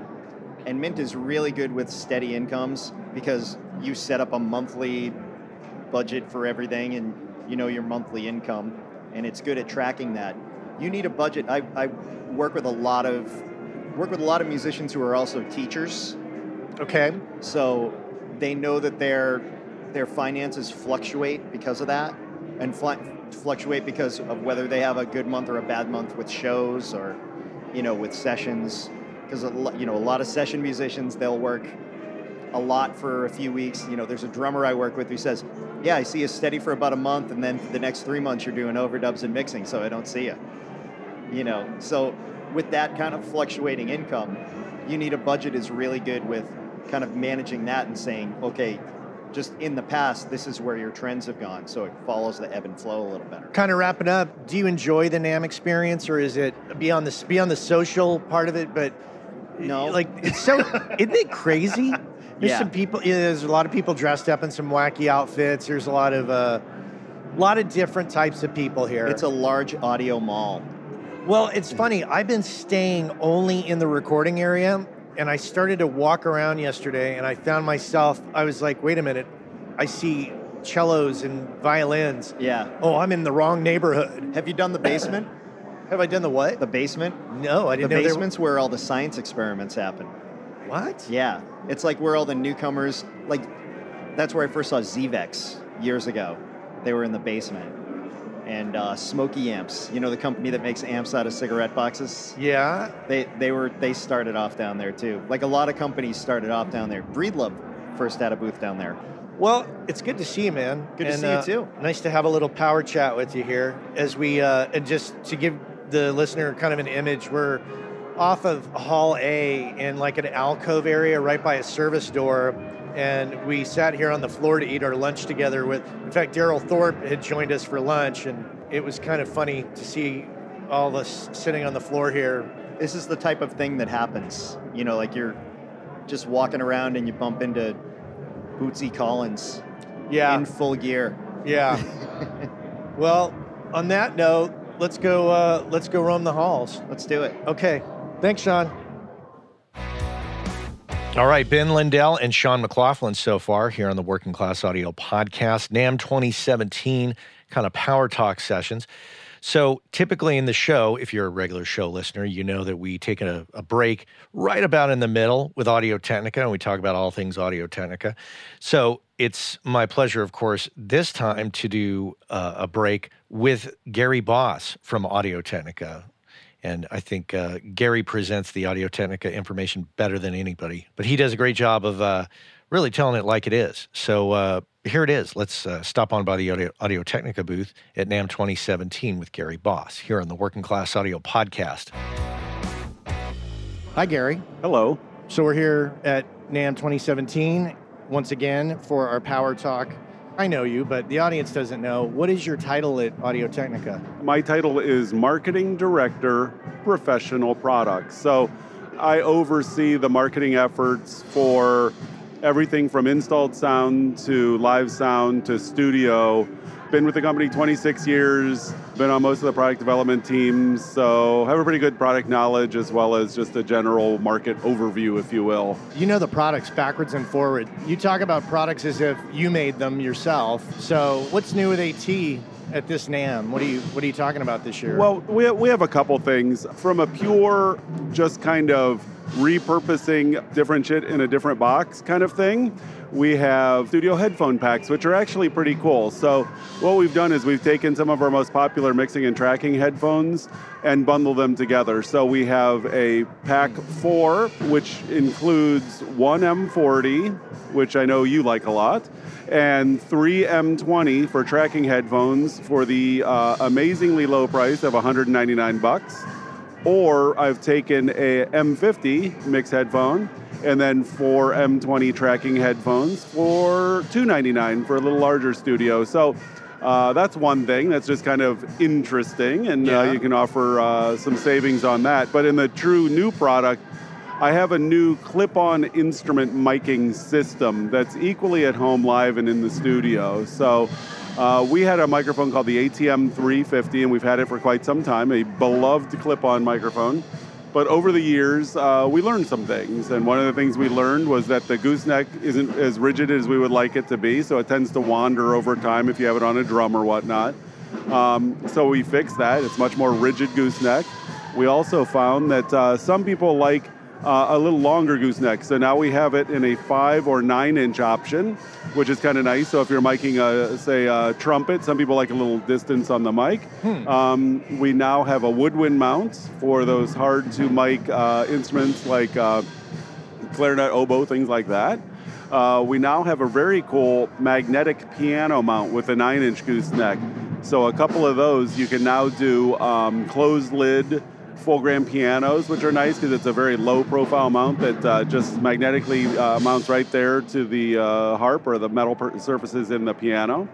and Mint is really good with steady incomes because you set up a monthly budget for everything, and you know your monthly income, and it's good at tracking that. You need a budget. I, I work with a lot of work with a lot of musicians who are also teachers, Okay. So they know that their their finances fluctuate because of that, and fl- fluctuate because of whether they have a good month or a bad month with shows or, you know, with sessions. Because you know, a lot of session musicians they'll work a lot for a few weeks. You know, there's a drummer I work with who says, "Yeah, I see you steady for about a month, and then for the next three months you're doing overdubs and mixing, so I don't see you." You know, so with that kind of fluctuating income, you need a budget is really good with kind of managing that and saying, okay, just in the past, this is where your trends have gone, so it follows the ebb and flow a little better. Kind of wrapping up, do you enjoy the NAMM experience, or is it beyond the beyond the social part of it? But no, like it's so isn't it crazy? There's Yeah. some people. yeah, There's a lot of people dressed up in some wacky outfits. There's a lot of uh, a lot of different types of people here. it's a large audio mall. Well, it's funny. I've been staying only in the recording area, and I started to walk around yesterday, and I found myself. I was like, "Wait a minute! I see cellos and violins. Yeah. Oh, I'm in the wrong neighborhood. Have you done the basement? Have I done the what? the basement? no, I The didn't know there were- basement's where all the science experiments happen. What? Yeah, it's like where all the newcomers, like, that's where I first saw Zvex years ago. They were in the basement. And uh, Smokey Amps, you know the company that makes amps out of cigarette boxes. Yeah. They they were they started off down there too. Like a lot of companies started off down there. Breedlove first had a booth down there. Well, it's good to see you, man. Good to And, see you, uh, too. Nice to have a little power chat with you here as we uh, and just to give the listener kind of an image. We're off of Hall A in like an alcove area right by a service door, and we sat here on the floor to eat our lunch together. With, in fact, Darrell Thorp had joined us for lunch, and it was kind of funny to see all of us sitting on the floor here. This is the type of thing that happens. You know, like you're just walking around and you bump into Bootsy Collins Yeah, in full gear. yeah. well, on that note, let's go. Uh, let's go roam the halls. Let's do it. Okay. Thanks, Sean. All right, Ben Lindell and Sean McLaughlin so far here on the Working Class Audio Podcast, NAMM 2017 kind of power talk sessions. So, typically in the show, if you're a regular show listener, you know that we take a, a break right about in the middle with Audio Technica and we talk about all things Audio Technica. So, it's my pleasure, of course, this time to do uh, a break with Gary Boss from Audio Technica. And I think uh, Gary presents the Audio Technica information better than anybody. But he does a great job of uh, really telling it like it is. So uh, here it is. Let's uh, stop on by the Audio, Audio Technica booth at NAMM 2017 with Gary Boss here on the Working Class Audio Podcast. Hi, Gary. Hello. So we're here at NAMM 2017 once again for our Power Talk. I know you, but the audience doesn't know. What is your title at Audio Technica? My title is Marketing Director, Professional Products. So I oversee the marketing efforts for everything from installed sound to live sound to studio. Been with the company 26 years, been on most of the product development teams, so have a pretty good product knowledge as well as just a general market overview, if you will. You know the products backwards and forward. You talk about products as if you made them yourself. So, what's new with AT at this NAMM? What are you What are you talking about this year? Well, we, we have a couple things. From a pure, just kind of repurposing different shit in a different box kind of thing, we have studio headphone packs, which are actually pretty cool. So, what we've done is we've taken some of our most popular mixing and tracking headphones and bundled them together. So, we have a pack four, which includes one M40, which I know you like a lot and three M20 for tracking headphones for the uh, amazingly low price of 199 bucks. Or I've taken a M50 mix headphone and then four M20 tracking headphones for 299 for a little larger studio. So uh, that's one thing that's just kind of interesting, and Yeah. uh, you can offer uh, some savings on that. But in the true new product, I have a new clip on instrument miking system that's equally at home live and in the studio. So uh, we had a microphone called the ATM 350, and we've had it for quite some time, a beloved clip on microphone. But over the years, uh, we learned some things. And one of the things we learned was that the gooseneck isn't as rigid as we would like it to be, so it tends to wander over time if you have it on a drum or whatnot. Um, so we fixed that. It's much more rigid gooseneck. We also found that uh, some people like uh, a little longer gooseneck. So now we have it in a five or nine inch option, which is kind of nice. So if you're miking a say a trumpet, some people like a little distance on the mic. Um, we now have a woodwind mount for those hard to mic uh, instruments like uh, clarinet, oboe, things like that. Uh, we now have a very cool magnetic piano mount with a nine inch gooseneck. So a couple of those you can now do um, closed lid full grand pianos, which are nice because it's a very low profile mount that uh, just magnetically uh, mounts right there to the uh, harp or the metal surfaces in the piano.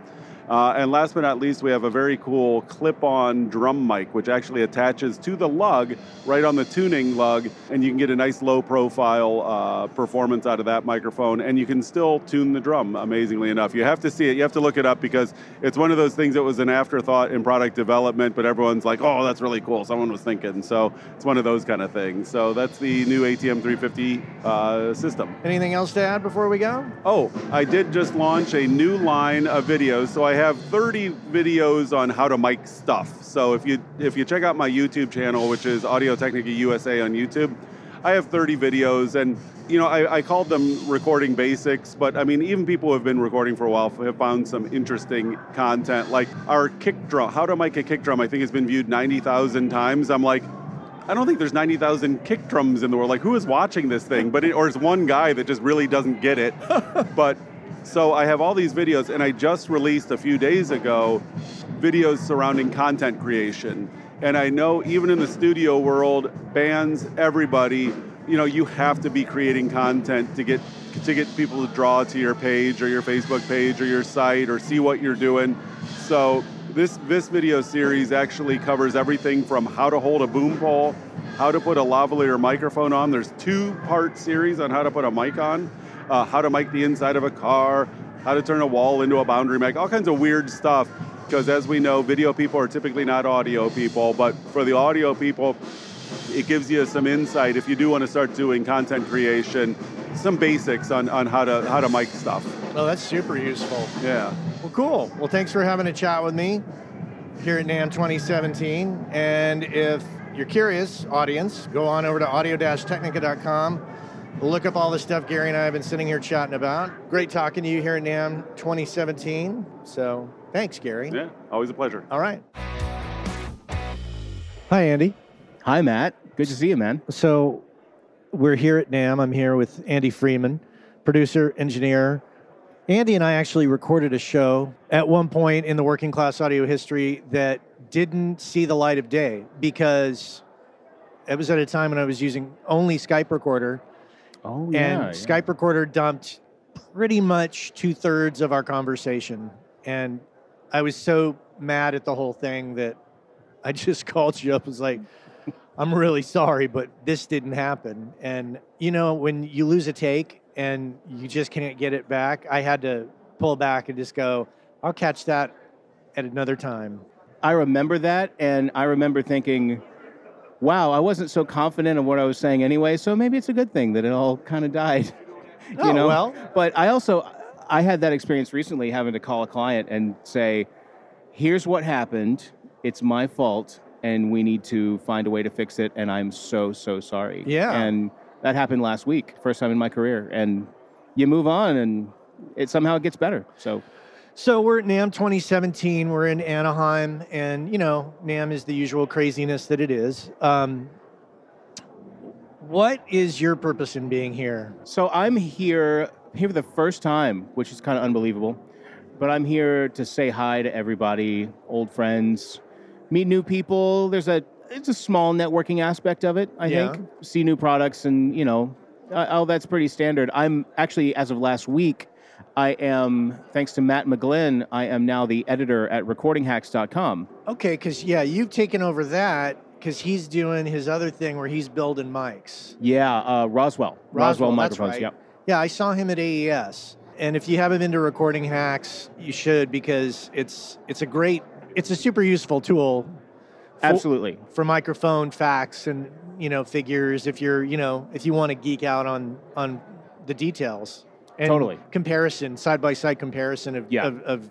Uh, and last but not least, we have a very cool clip-on drum mic, which actually attaches to the lug, right on the tuning lug, and you can get a nice low-profile uh, performance out of that microphone, and you can still tune the drum. Amazingly enough, you have to see it. You have to look it up because it's one of those things that was an afterthought in product development, but everyone's like, "Oh, that's really cool." Someone was thinking, so it's one of those kind of things. So that's the new ATM 350 uh, system. Anything else to add before we go? Oh, I did just launch a new line of videos. So I have 30 videos on how to mic stuff. So if you if you check out my YouTube channel, which is Audio Technica USA on YouTube, I have 30 videos and you know, I, I called them recording basics, but I mean, even people who have been recording for a while have found some interesting content. Like our kick drum, how to mic a kick drum, I think has been viewed 90,000 times. I'm like, I don't think there's 90,000 kick drums in the world. Like, who is watching this thing? But it, or it's one guy that just really doesn't get it. but so I have all these videos, and I just released a few days ago videos surrounding content creation. And I know even in the studio world, bands, everybody, you know, you have to be creating content to get to get people to draw to your page or your Facebook page or your site or see what you're doing. So this this video series actually covers everything from how to hold a boom pole, how to put a lavalier microphone on. There's two part series on how to put a mic on, uh, how to mic the inside of a car, how to turn a wall into a boundary mic, all kinds of weird stuff. Because as we know, video people are typically not audio people, but for the audio people, it gives you some insight if you do want to start doing content creation, some basics on, on how to how to mic stuff. Well, that's super useful. Yeah. Well, cool. Well, thanks for having a chat with me here at NAMM 2017. And if you're curious, audience, go on over to audio-technica.com. Look up all the stuff Gary and I have been sitting here chatting about. Great talking to you here at NAMM 2017. So thanks, Gary. Yeah. Always a pleasure. All right. Hi, Andy. Hi, Matt. Good to see you, man. So we're here at NAMM. I'm here with Andy Freeman, producer, engineer. Andy and I actually recorded a show at one point in the working class audio history that didn't see the light of day because it was at a time when I was using only Skype recorder Oh, and Skype recorder dumped pretty much two thirds of our conversation. And I was so mad at the whole thing that I just called you up. And was like, I'm really sorry, but this didn't happen. And you know, when you lose a take and you just can't get it back, I had to pull back and just go, I'll catch that at another time. I remember that, and I remember thinking, wow, I wasn't so confident of what I was saying anyway, so maybe it's a good thing that it all kind of died. you Oh, know? well. But I also, I had that experience recently having to call a client and say, here's what happened, it's my fault, and we need to find a way to fix it, and I'm so, so sorry. Yeah. And that happened last week, first time in my career, and you move on, and it somehow gets better. So So we're at NAMM 2017. We're in Anaheim, and you know, NAMM is the usual craziness that it is. Um, what is your purpose in being here? So I'm here here for the first time, which is kind of unbelievable. But I'm here to say hi to everybody, old friends, meet new people. There's a it's a small networking aspect of it, I Yeah. think. See new products and, you know, uh, oh that's pretty standard. I'm actually as of last week I am thanks to Matt McGlynn, I am now the editor at recordinghacks.com. Okay, because yeah, you've taken over that because he's doing his other thing where he's building mics. Yeah, uh, Roswell. Roswell, that's microphones, right. yep. Yeah, I saw him at AES, and if you haven't been to Recording Hacks, you should because it's it's a great, it's a super useful tool. for- Absolutely. for microphone facts and you know figures if you're you know if you want to geek out on on the details and Totally. comparison side by side comparison of, Yeah. of, of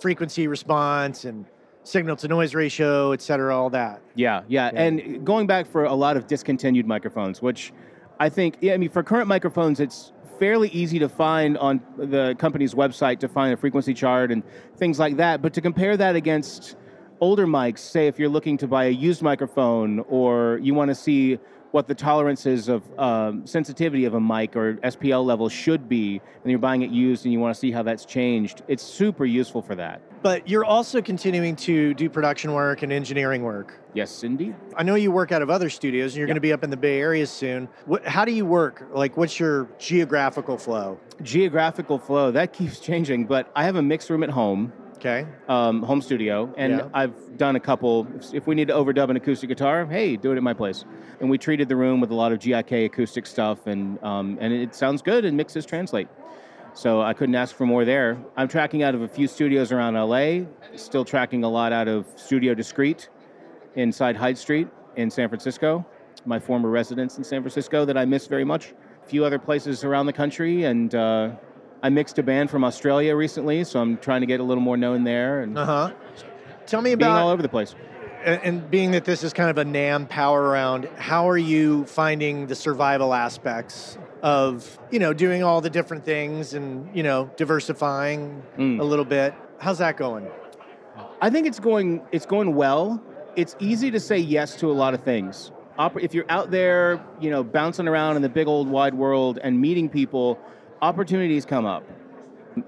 frequency response and signal to noise ratio et cetera all that Yeah, yeah, Yeah. and going back for a lot of discontinued microphones, which I think, yeah, I mean, for current microphones, it's fairly easy to find on the company's website to find a frequency chart and things like that. But to compare that against older mics, say if you're looking to buy a used microphone or you want to see what the tolerances of um, sensitivity of a mic or SPL level should be, and you're buying it used and you want to see how that's changed, it's super useful for that. But you're also continuing to do production work and engineering work. Yes, indeed. I know you work out of other studios and you're going to be up in the Bay Area soon. What, how do you work? Like, what's your geographical flow? Geographical flow, that keeps changing, but I have a mixed room at home Okay. um, home studio, and Yeah. I've done a couple. if- we need to overdub an acoustic guitar, hey, do it at my place. And we treated the room with a lot of GIK acoustic stuff, and um, and it sounds good, and mixes translate. So I couldn't ask for more there. I'm tracking out of a few studios around LA, still tracking a lot out of Studio Discreet inside Hyde Street in San Francisco, my former residence in San Francisco that I miss very much. A few other places around the country, and uh, I mixed a band from Australia recently, so I'm trying to get a little more known there and Uh huh. Tell me about being all over the place. and, and being that this is kind of a NAMM power round, how are you finding the survival aspects of, you know, doing all the different things and, you know, diversifying Mm. a little bit? How's that going? I think it's going it's going well. It's easy to say yes to a lot of things. If you're out there, you know, bouncing around in the big old wide world and meeting people, opportunities come up.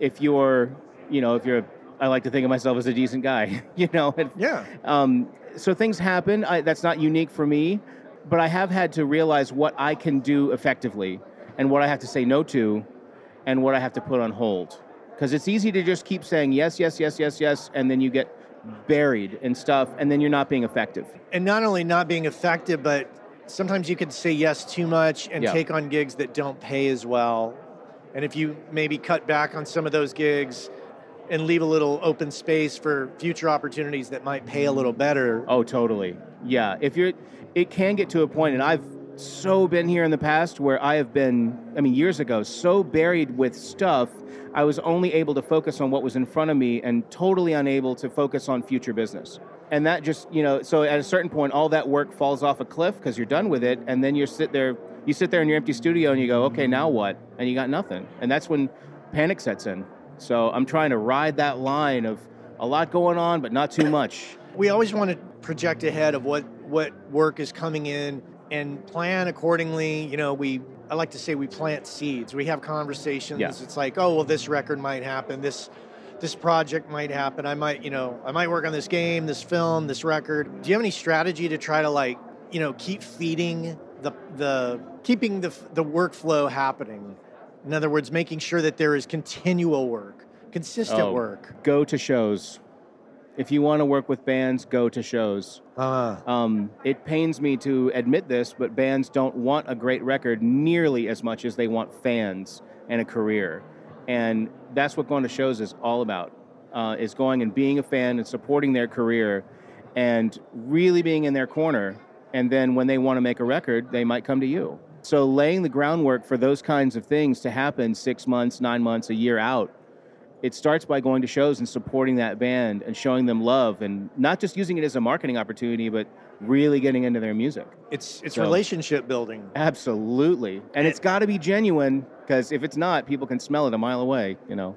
If you're, you know, if you're, I like to think of myself as a decent guy, you know. and- Yeah. um, so things happen. I, that's not unique for me, but I have had to realize what I can do effectively and what I have to say no to and what I have to put on hold. Because it's easy to just keep saying yes, yes, yes, yes, yes, and then you get buried in stuff and then you're not being effective. And not only not being effective, but sometimes you can say yes too much and Yeah. take on gigs that don't pay as well. And if you maybe cut back on some of those gigs and leave a little open space for future opportunities that might pay a little better. Oh, totally. Yeah. If you're, it can get to a point, and I've so been here in the past where I have been, I mean, years ago, so buried with stuff, I was only able to focus on what was in front of me and totally unable to focus on future business. And that just, you know, so at a certain point, all that work falls off a cliff because you're done with it, and then you sit there, you sit there in your empty studio, and you go, okay, now what? And you got nothing, and that's when panic sets in. So I'm trying to ride that line of a lot going on, but not too much. We always want to project ahead of what what work is coming in and plan accordingly. You know, we I like to say we plant seeds. We have conversations. Yeah. It's like, oh well, this record might happen. This this project might happen. I might, you know, I might work on this game, this film, this record. Do you have any strategy to try to like, you know, keep feeding the the keeping the the workflow happening? In other words, making sure that there is continual work, consistent Oh. work. go to shows. If you want to work with bands, go to shows. Uh, Um, it pains me to admit this, but bands don't want a great record nearly as much as they want fans and a career. And that's what going to shows is all about, uh, is going and being a fan and supporting their career and really being in their corner. And then when they want to make a record, they might come to you. So laying the groundwork for those kinds of things to happen six months, nine months, a year out it starts by going to shows and supporting that band and showing them love and not just using it as a marketing opportunity but really getting into their music it's it's So- relationship building. absolutely and it's got to be genuine because if it's not people can smell it a mile away you know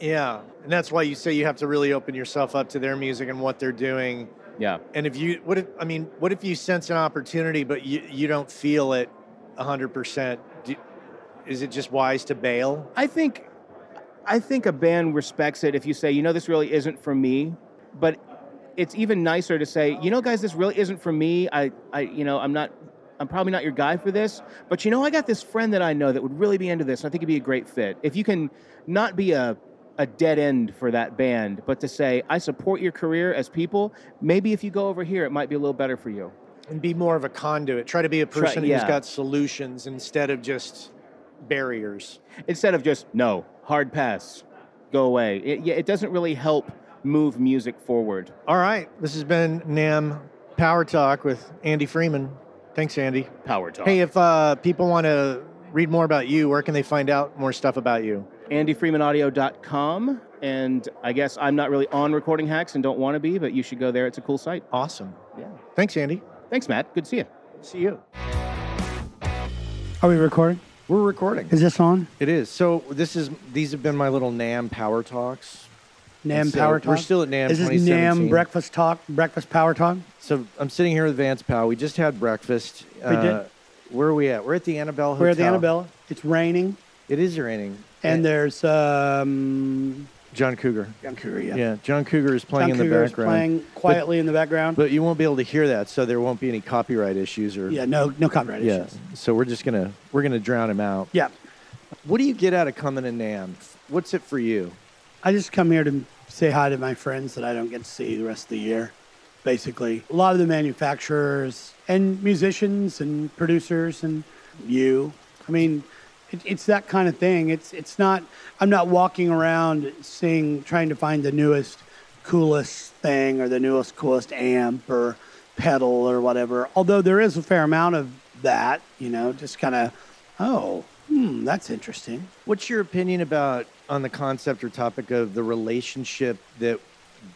yeah, and that's why you say you have to really open yourself up to their music and what they're doing. Yeah And if you, what if, I mean, what if you sense an opportunity but you, you don't feel it hundred percent? Is it just wise to bail? i think i think a band respects it if you say you know this really isn't for me but it's even nicer to say you know guys this really isn't for me i i you know i'm not I'm probably not your guy for this, but you know, I got this friend that I know that would really be into this. And I think it'd be a great fit. If you can not be a, a dead end for that band, but to say, I support your career as people, maybe if you go over here, it might be a little better for you. And be more of a conduit. Try to be a Try- person yeah. who's got solutions instead of just barriers. Instead of just, no, hard pass, go away. It, yeah, it doesn't really help move music forward. All right, this has been NAMM Power Talk with Andy Freeman. Thanks, Andy. Power talk. Hey, if uh, people want to read more about you, where can they find out more stuff about you? AndyFreemanAudio.com. And I guess I'm not really on Recording Hacks and don't want to be, but you should go there. It's a cool site. Awesome. Yeah. Thanks, Andy. Thanks, Matt. Good to see you. See you. Are we recording? We're recording. Is this on? It is. So this is these have been my little NAMM Power Talks. NAMM So Power Talk. we're still at NAMM Is this NAMM Breakfast Talk? Breakfast Power Talk? So I'm sitting here with Vance Powell. We just had breakfast. Uh, We did. Where are we at? We're at the Annabelle Hotel. We're at the Annabella. It's raining, It is raining. And there's um, John Cougar. John Cougar. Yeah, Yeah, John Cougar is playing John in the Cougar is background. playing quietly in the background. But you won't be able to hear that, so there won't be any copyright issues or yeah, no, no copyright yeah. issues. So we're just gonna we're gonna drown him out. Yeah, What do you get out of coming to NAMM? What's it for you? I just come here to say hi to my friends that I don't get to see the rest of the year. Basically, a lot of the manufacturers and musicians and producers and you. I mean, it, it's that kind of thing. It's it's not. I'm not walking around seeing trying to find the newest, coolest thing or the newest coolest amp or pedal or whatever. Although there is a fair amount of that. You know, just kind of, oh, hmm, that's interesting. What's your opinion about on the concept or topic of the relationship that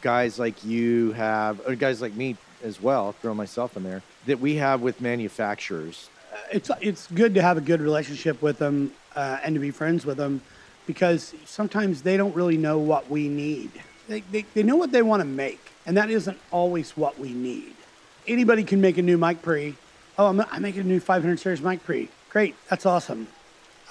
guys like you have, or guys like me as well, throw myself in there, that we have with manufacturers? It's it's good to have a good relationship with them uh, and to be friends with them because sometimes they don't really know what we need. They, they, they know what they want to make, and that isn't always what we need. Anybody can make a new mic pre. Oh, I'm, I'm making a new 500 series mic pre. Great, that's awesome.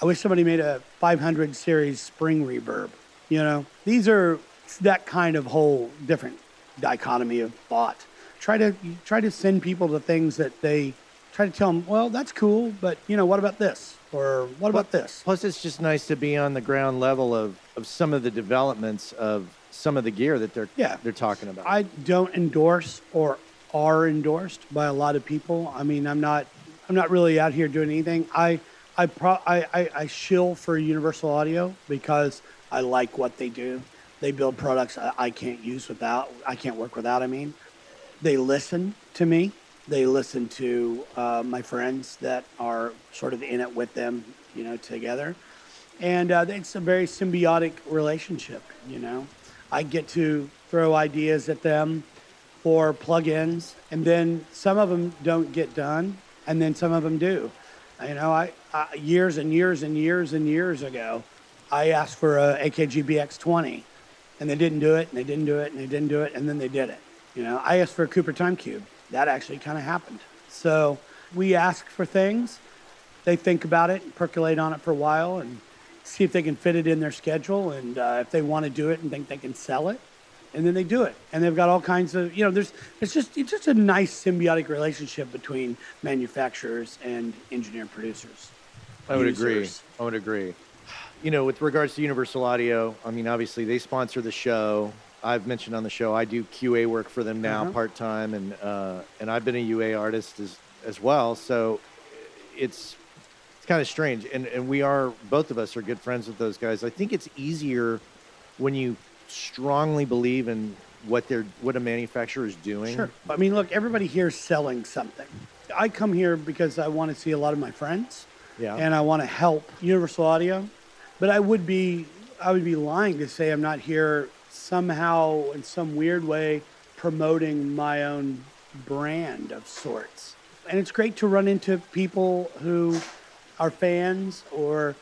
I wish somebody made a 500 series spring reverb. You know, these are that kind of whole different dichotomy of thought. Try to try to send people to things that they try to tell them. Well, that's cool, but you know, what about this? Or what about this? Plus, it's just nice to be on the ground level of, of some of the developments of some of the gear that they're Yeah. they're talking about. I don't endorse or are endorsed by a lot of people. I mean, I'm not I'm not really out here doing anything. I I pro I, I, I shill for Universal Audio because I like what they do. They build products I, I can't use without. I can't work without. I mean, they listen to me. They listen to uh, my friends that are sort of in it with them, you know, together. And uh, it's a very symbiotic relationship, you know. I get to throw ideas at them for plugins, and then some of them don't get done, and then some of them do. You know, I, I years and years and years and years ago, I asked for a AKG BX20, and they didn't do it, and they didn't do it, and they didn't do it, and then they did it. You know, I asked for a Cooper Time Cube. That actually kind of happened. So we ask for things, they think about it, and percolate on it for a while, and see if they can fit it in their schedule, and uh, if they want to do it and think they can sell it, and then they do it. And they've got all kinds of, you know, there's it's just it's just a nice symbiotic relationship between manufacturers and engineer producers. I would agree. I would agree. You know, with regards to Universal Audio, I mean, obviously they sponsor the show. I've mentioned on the show I do QA work for them now Uh-huh. part time, and uh, and I've been a UA artist as as well. So it's it's kind of strange, and and we are both of us are good friends with those guys. I think it's easier when you strongly believe in what they're what a manufacturer is doing. Sure. I mean, look, everybody here is selling something. I come here because I want to see a lot of my friends. Yeah. And I want to help Universal Audio. But I would be I would be lying to say I'm not here somehow in some weird way promoting my own brand of sorts. And it's great to run into people who are fans or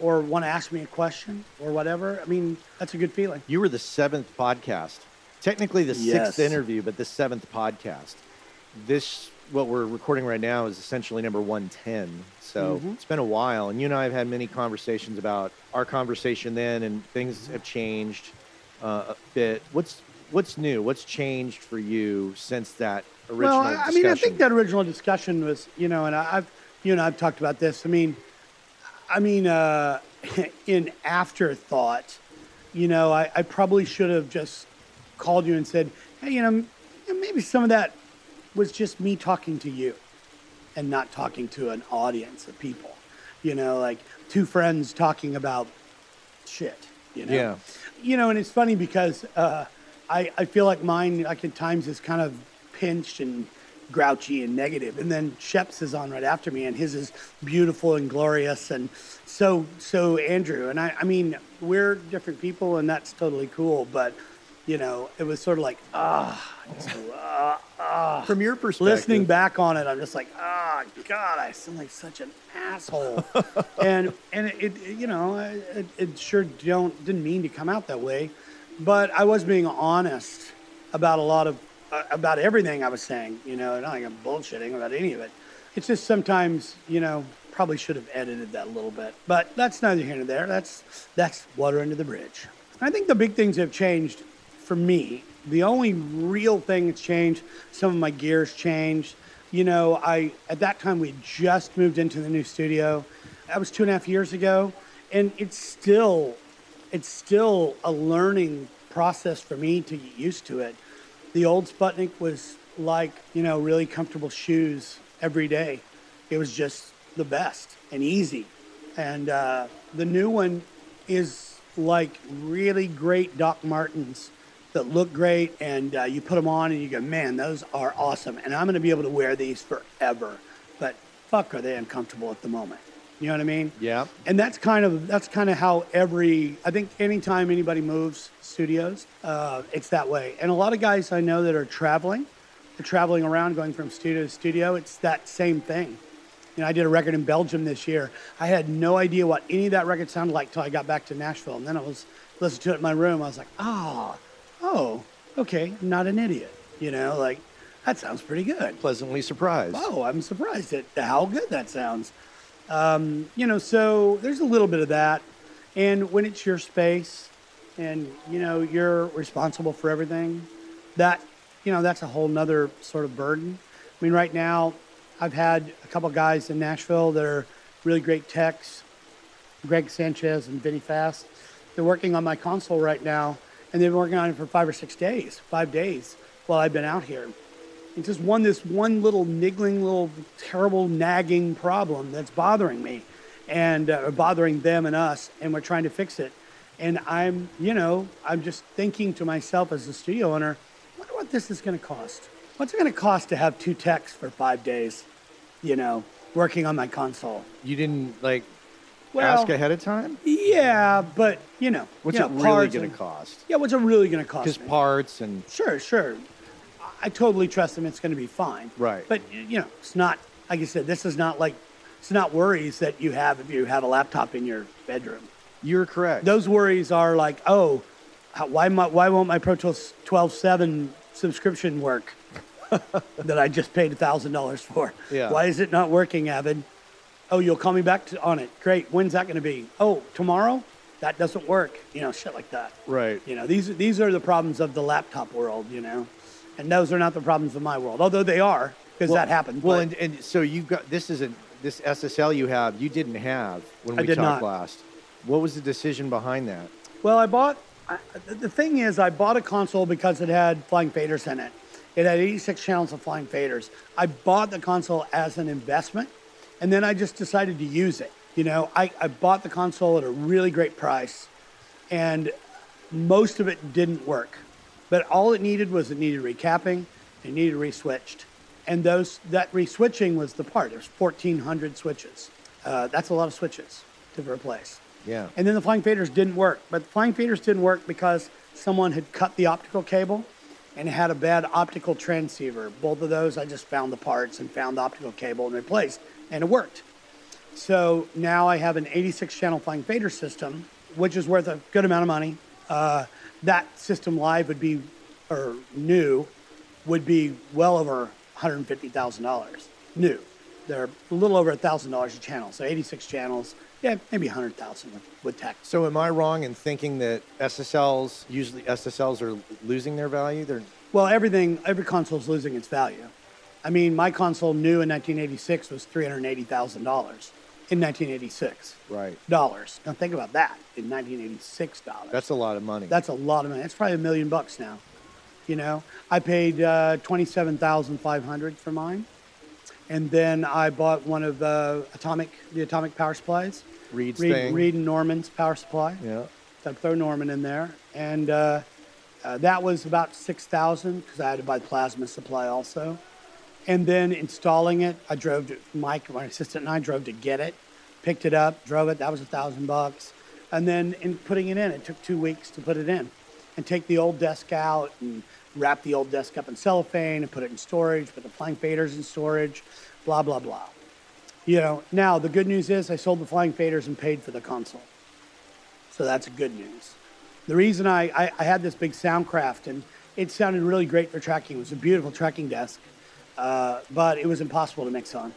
or want to ask me a question or whatever. I mean, that's a good feeling. You were the seventh podcast, technically the Yes. sixth interview, but the seventh podcast. This, what we're recording right now, is essentially number 110. So Mm-hmm. it's been a while. And you and I have had many conversations about our conversation then, and things have changed uh, a bit. What's What's new? What's changed for you since that original discussion? Well, I- I mean, I think that original discussion was, you know, and I- I've, you know, I've talked about this. I mean, I mean, uh, in afterthought, you know, I, I probably should have just called you and said, hey, you know, maybe some of that was just me talking to you and not talking to an audience of people. You know, like two friends talking about shit. You know? Yeah. You know, and it's funny because uh, I I feel like mine like at times is kind of pinched and grouchy and negative, and then Scheps is on right after me, and his is beautiful and glorious, and so so Andrew and I I mean we're different people, and that's totally cool, but You know, it was sort of like, ah. From your perspective, listening back on it, I'm just like, ah, God, I sound like such an asshole. and and it, it you know, it, it sure don't didn't mean to come out that way, but I was being honest about a lot of uh, about everything I was saying. You know, not like I'm bullshitting about any of it. It's just sometimes, you know, probably should have edited that a little bit, but that's neither here nor there. That's that's water under the bridge. I think the big things have changed for me. The only real thing that's changed, some of my gears changed. You know, I at that time we just moved into the new studio. That was two and a half years ago, and it's still, it's still a learning process for me to get used to it. The old Sputnik was like, you know, really comfortable shoes every day. It was just the best and easy. And uh, the new one is like really great Doc Martens that look great, and uh, you put them on and you go, man, those are awesome. And I'm going to be able to wear these forever. But fuck, are they uncomfortable at the moment? You know what I mean? Yeah. And that's kind of that's kind of how every I think anytime anybody moves studios, uh, it's that way. And a lot of guys I know that are traveling, they're traveling around, going from studio to studio. It's that same thing. You know, I did a record in Belgium this year. I had no idea what any of that record sounded like till I got back to Nashville, and then I was listening to it in my room. I was like, oh, oh, okay, I'm not an idiot. You know, like that sounds pretty good. pleasantly surprised. Oh, I'm surprised at how good that sounds. Um, you know, so there's a little bit of that. And when it's your space and, you know, you're responsible for everything, that, you know, that's a whole nother sort of burden. I mean, right now, I've had a couple guys in Nashville that are really great techs, Greg Sanchez and Vinny Fast. They're working on my console right now, and they've been working on it for five or six days, five days while I've been out here. It's just one this one little niggling, little terrible nagging problem that's bothering me, and uh, bothering them and us, and we're trying to fix it. And I'm, you know, I'm just thinking to myself as a studio owner, wonder what this is going to cost. What's it going to cost to have two techs for five days? You know, working on my console. You didn't like Well- ask ahead of time. Yeah, but you know, What's you it really going to cost? Yeah, what's it really going to cost? Me? parts and Sure, sure. I- totally trust them. It's going to be fine. Right. But you know, it's not like I said. This is not like it's not worries that you have if you have a laptop in your bedroom. you're correct. Those worries are like, oh, how, why my, why won't my Pro Tools 12.7 subscription work that I just paid thousand dollars for? Yeah. Why is it not working, Avid? Oh, you'll call me back to, on it. Great. When's that going to be? Oh, tomorrow. That doesn't work. You know, shit like that. right. You know, these these are the problems of the laptop world, you know, and those are not the problems of my world, although they are because that happened. Well, and, and so you've got this is a this SSL you have you didn't have when I we did talked not. last. What was the decision behind that? well, I bought. I, the thing is, I bought a console because it had flying faders in it. It had 86 channels of flying faders. I bought the console as an investment, and then I just decided to use it. You know, I, I bought the console at a really great price, and most of it didn't work. But all it needed was it needed recapping, it needed reswitched, and those that reswitching was the part. There's 1,400 switches. Uh, that's a lot of switches to replace. Yeah. And then the flying faders didn't work. But the flying faders didn't work because someone had cut the optical cable and had a bad optical transceiver. Both of those, I just found the parts and found the optical cable and replaced, and it worked. So now I have an 86 channel flying fader system, which is worth a good amount of money. Uh, that system live would be, or new, would be well over $150,000. New. They're a little over $1,000 a channel. So 86 channels, yeah, maybe 100,000 with, with tech. So am I wrong in thinking that SSLs usually SSLs are losing their value? They're Well, everything, every console is losing its value. I mean, my console new in 1986 was $380,000 in 1986. right. Dollars. Now think about that in 1986 dollars. That's a lot of money. That's a lot of money. It's probably a million bucks now. You know, I paid uh, twenty-seven thousand five hundred for mine, and then I bought one of the atomic, the atomic power supplies. Reid's Reid, thing. Reid and Norman's power supply. yeah. So I throw Norman in there, and uh, uh, that was about six thousand because I had to buy the plasma supply also. And then installing it, I drove to Mike, my assistant, and I drove to get it, picked it up, drove it. That was a thousand bucks. And then in putting it in, it took two weeks to put it in. and take the old desk out and wrap the old desk up in cellophane and put it in storage, put the flying faders in storage, blah, blah, blah. You know, now the good news is I sold the flying faders and paid for the console. So that's good news. The reason I, I, I had this big Soundcraft and it sounded really great for tracking. It was a beautiful tracking desk, uh, but it was impossible to mix on.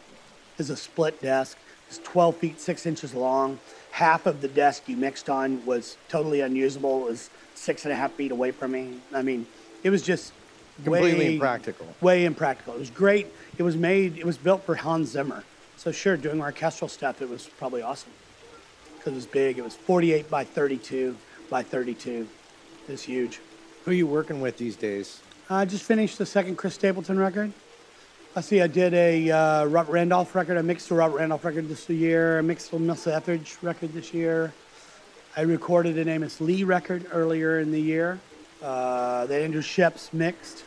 It's a split desk. It's 12 feet 6 inches long. Half of the desk you mixed on was totally unusable. It was six and a half feet away from me. I mean, it was just Completely way, impractical. Way impractical. It was great. It was made. It was built for Hans Zimmer. So sure, doing orchestral stuff, it was probably awesome because it was big. It was 48 by 32 by 32. It was huge. Who are you working with these days? I just finished the second Chris Stapleton record. I see. I did a uh, Randolph record. I mixed a Robert Randolph record this year. I mixed a Melissa Etheridge record this year. I recorded an Amos Lee record earlier in the year uh, that Andrew Scheps mixed.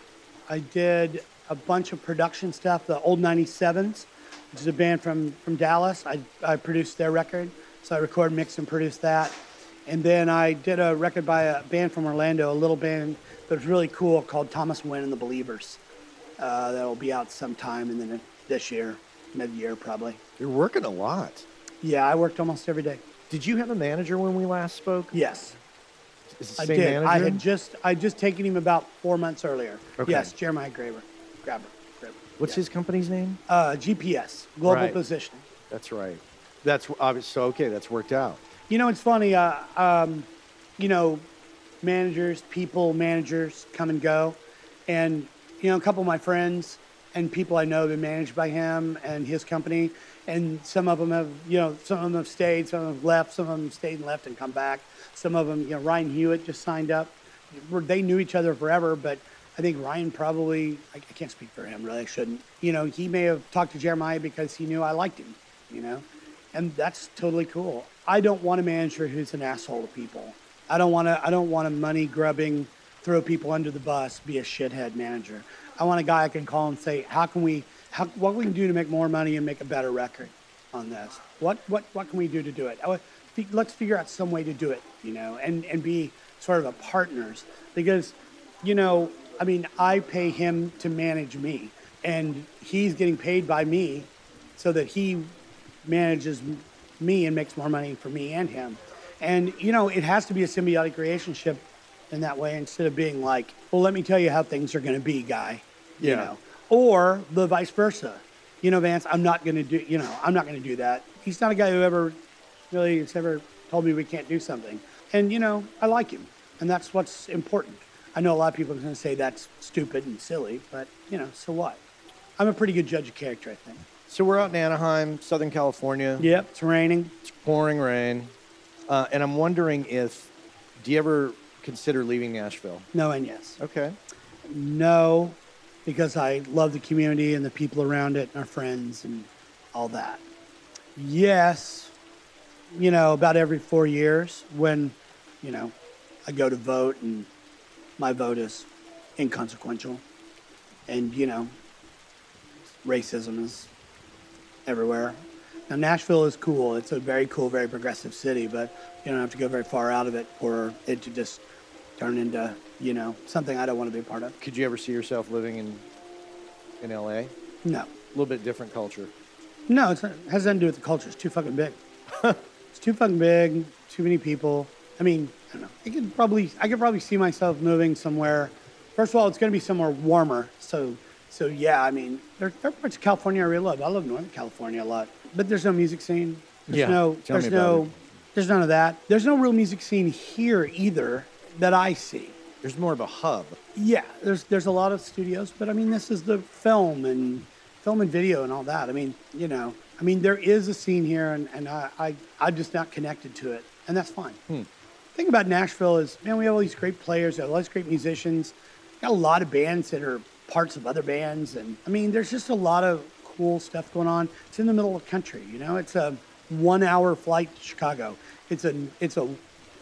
I did a bunch of production stuff. The Old 97s, which is a band from, from Dallas. I, I produced their record. So I recorded, mixed, and produced that. And then I did a record by a band from Orlando, a little band, that was really cool called Thomas Wynn and the Believers. Uh, that'll be out sometime in the, this year, mid-year probably. You're working a lot. Yeah, I worked almost every day. Did you have a manager when we last spoke? Yes, Is it the I same did. manager? I had just I just taken him about four months earlier. Okay. Yes, Jeremiah Graber, Grabber, Graber. What's Yeah. his company's name? Uh, GPS, Global Right. Positioning. That's right. That's obvious. So okay, that's worked out. You know, it's funny. Uh, um, you know, managers, people, managers come and go, and you know, a couple of my friends and people I know have been managed by him and his company, and some of them have, you know, some of them have stayed, some of them have left, some of them stayed and left and come back. Some of them, you know, Ryan Hewitt just signed up. They knew each other forever, but I think Ryan probably, I, I can't speak for him, really, I shouldn't. You know, he may have talked to Jeremiah because he knew I liked him, you know, and that's totally cool. I don't want a manager who's an asshole to people. I don't want to, I don't want a money grubbing, throw people under the bus, be a shithead manager. I want a guy I can call and say, how can we, how, what can we can do to make more money and make a better record on this? What, what, what can we do to do it? Let's figure out some way to do it, you know, and, and be sort of a partners because, you know, I mean, I pay him to manage me and he's getting paid by me so that he manages me and makes more money for me and him. And, you know, it has to be a symbiotic relationship in that way instead of being like, well, let me tell you how things are going to be, guy. You know, or the vice versa. You know, Vance, I'm not going to do, you know, I'm not going to do that. He's not a guy who ever really has ever told me we can't do something. And, you know, I like him. And that's what's important. I know a lot of people are going to say that's stupid and silly, but, you know, so what? I'm a pretty good judge of character, I think. So we're out in Anaheim, Southern California. Yep, it's raining. It's pouring rain, uh, and I'm wondering if do you ever consider leaving Nashville? No and yes. Okay. No, because I love the community and the people around it and our friends and all that. Yes, you know, about every four years when, you know, I go to vote and my vote is inconsequential. And, you know, racism is everywhere. Now, Nashville is cool. It's a very cool, very progressive city, but you don't have to go very far out of it for it to just turn into, you know, something I don't want to be a part of. Could you ever see yourself living in in LA? No. A little bit different culture. No, it's not, it has nothing to do with the culture. It's too fucking big. it's too fucking big. Too many people. I mean, I don't know. I could probably, I could probably see myself moving somewhere. First of all, it's going to be somewhere warmer. So, so yeah. I mean, there, there are parts of California I really love. I love Northern California a lot, but there's no music scene. There's Yeah, no, tell there's no, there's none of that. There's no real music scene here either that I see. There's more of a hub. Yeah, there's there's a lot of studios, but I mean, this is the film and film and video and all that. I mean, you know, I mean, there is a scene here, and, and I, I I'm just not connected to it, and that's fine. The thing about Nashville is, man, we have all these great players, we have all these great musicians, got a lot of bands that are parts of other bands, and I mean, there's just a lot of cool stuff going on. It's in the middle of the country, you know. It's a one-hour flight to Chicago. It's a it's a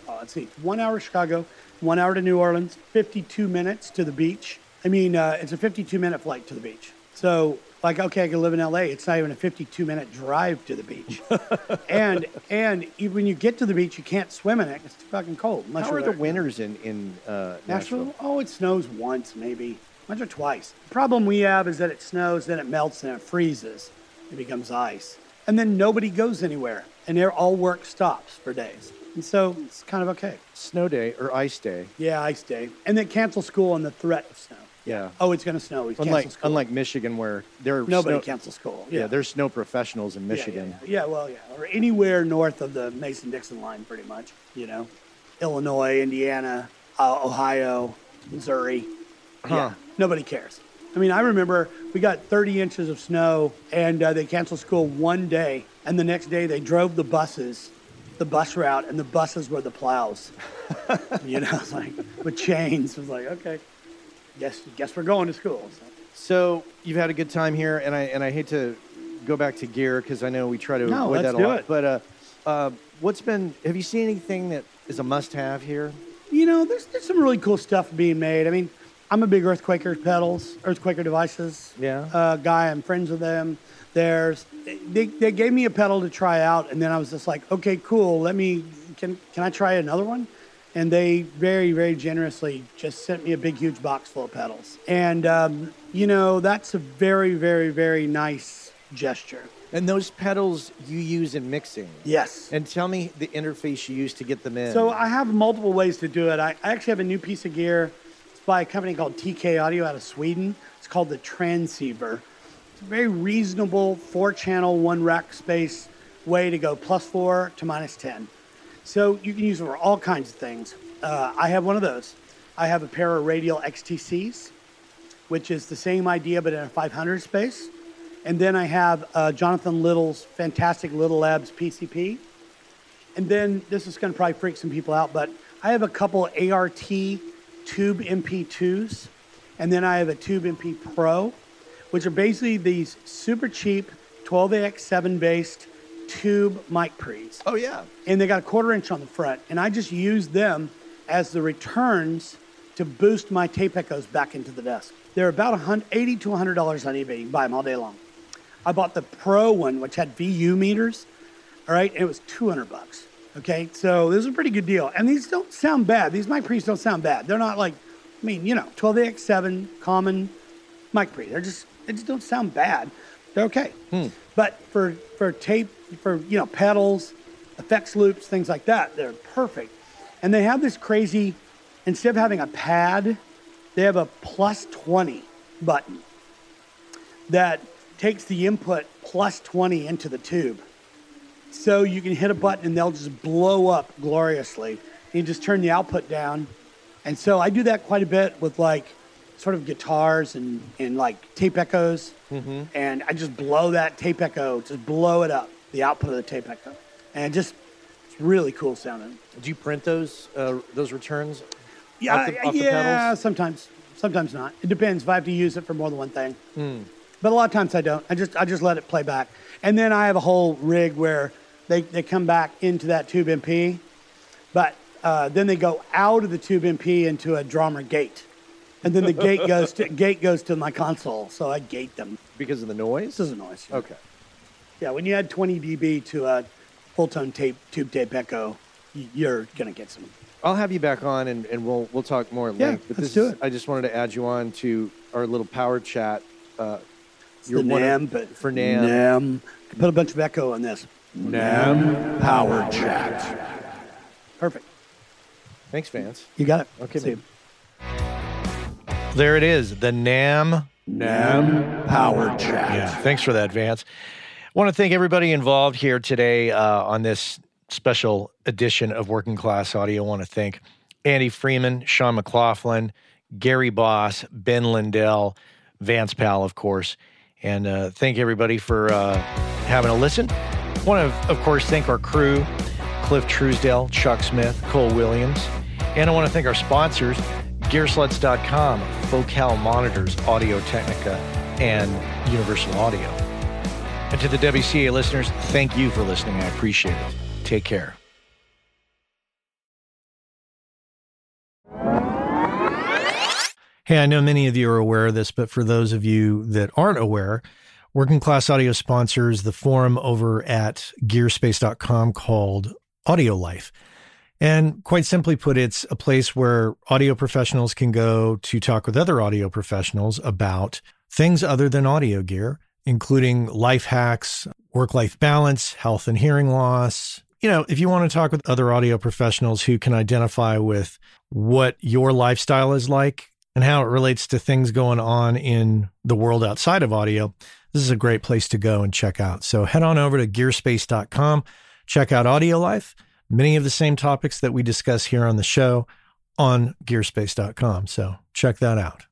uh, let's see, one hour Chicago, one hour to New Orleans, 52 minutes to the beach. I mean, uh, it's a 52 minute flight to the beach. So Like, okay, I can live in LA. It's not even a 52 minute drive to the beach. and and even when you get to the beach, you can't swim in it. It's too fucking cold. How are the winters in in uh, Nashville? Nashville? Oh, it snows once, maybe. Once or twice. The problem we have is that it snows, then it melts, and it freezes. It becomes ice. And then nobody goes anywhere. And their all work stops for days. And so it's kind of okay. Snow day or ice day? Yeah, ice day. And then cancel school on the threat of snow. Yeah. Oh, it's going to snow. We cancel Unlike school. unlike Michigan, where there are Nobody snow, cancels school. Yeah. Yeah. there's snow professionals in Yeah, yeah, Michigan. Yeah, yeah, well, yeah. Or anywhere north of the Mason Dixon line, pretty much. You know, Illinois, Indiana, uh, Ohio, Missouri. Yeah, nobody cares. I mean, I remember we got 30 inches of snow and uh, they canceled school one day. And the next day they drove the buses, the bus route, and the buses were the plows. you know, like with chains. It was like, okay, guess, guess we're going to school. So. So you've had a good time here, and I and I hate to go back to gear because I know we try to No, avoid that a lot. it. But uh, uh, what's been? Have you seen anything that is a must-have here? You know, there's, there's some really cool stuff being made. I mean, I'm a big Earthquaker pedals, Earthquaker devices Yeah. uh, guy. I'm friends with them. There's they, they gave me a pedal to try out, and then I was just like, okay, cool. Let me can can I try another one? And they very very generously just sent me a big huge box full of pedals, and um, you know that's a very very very nice gesture. And those pedals you use in mixing. Yes. And tell me the interface you use to get them in. So I have multiple ways to do it. I, I actually have a new piece of gear. It's by a company called TK Audio out of Sweden. It's called the Transceiver. Very reasonable four-channel, one rack space way to go plus four to minus ten. So you can use it for all kinds of things. Uh, I have one of those. I have a pair of Radial XTCs, which is the same idea but in a 500 space. And then I have uh, Jonathan Little's fantastic Little Labs PCP. And then this is going to probably freak some people out, but I have a couple ART Tube MP2s, and then I have a Tube MP Pro, which are basically these super cheap 12AX7 based tube mic pre's. oh yeah. And they got a quarter inch on the front, and I just use them as the returns to boost my tape echoes back into the desk. They're about 100 80 to $100 on eBay. You can buy them all day long. I bought the Pro one, which had VU meters. All right, and it was 200 bucks. Okay, so this is a pretty good deal. And these don't sound bad. These mic pre's don't sound bad. They're not like, I mean, you know, 12AX7 common mic pre. They're just, they just don't sound bad. They're okay. Hmm. But for for tape, for you know, pedals, effects loops, things like that, they're perfect. And they have this crazy, instead of having a pad, they have a plus 20 button that takes the input plus 20 into the tube. So you can hit a button and they'll just blow up gloriously. You just turn the output down. And so I do that quite a bit with like sort of guitars and, and like tape echoes. And I just blow that tape echo, just blow it up, the output of the tape echo. And just, it's really cool sounding. Do you print those uh, those returns? Yeah, Off the- off the yeah, sometimes, sometimes not. It depends if I have to use it for more than one thing. Hmm. But a lot of times I don't. I just I just let it play back, and then I have a whole rig where they, they come back into that tube MP, but uh, then they go out of the tube MP into a Drawmer gate, and then the gate goes to gate goes to my console, so I gate them. Because of the noise? This is a noise. Okay. Yeah, when you add 20 dB to a Fulltone tape tube tape echo, you're gonna get some. I'll have you back on and, and we'll we'll talk more at Yeah, length. But let's this do is- it. I just wanted to add you on to our little power chat. Uh, the one of- NAMM, but for NAMM. NAMM. Put a bunch of echo on this. NAMM Power Chat. Perfect. Thanks, Vance. You got it. Okay, See man. you. There it is, the NAMM NAMM Power Chat. Yeah, thanks for that, Vance. I want to thank everybody involved here today uh, on this special edition of Working Class Audio. I want to thank Andy Freeman, Sean McLaughlin, Gary Boss, Ben Lindell, Vance Powell, of course, and uh, thank everybody for uh, having a listen. I want to, of course, thank our crew, Cliff Truesdale, Chuck Smith, Cole Williams, and I want to thank our sponsors, GearSlutz.com, Focal Monitors, Audio Technica, and Universal Audio. And to the WCA listeners, thank you for listening. I appreciate it. Take care. Hey, I know many of you are aware of this, but for those of you that aren't aware, Working Class Audio sponsors the forum over at gearspace.com called Audio Life. And quite simply put, it's a place where audio professionals can go to talk with other audio professionals about things other than audio gear, including life hacks, work life balance, health and hearing loss. You know, if you want to talk with other audio professionals who can identify with what your lifestyle is like and how it relates to things going on in the world outside of audio, this is a great place to go and check out. So head on over to gearspace.com, check out Audio Life many of the same topics that we discuss here on the show on gearspace.com. So check that out.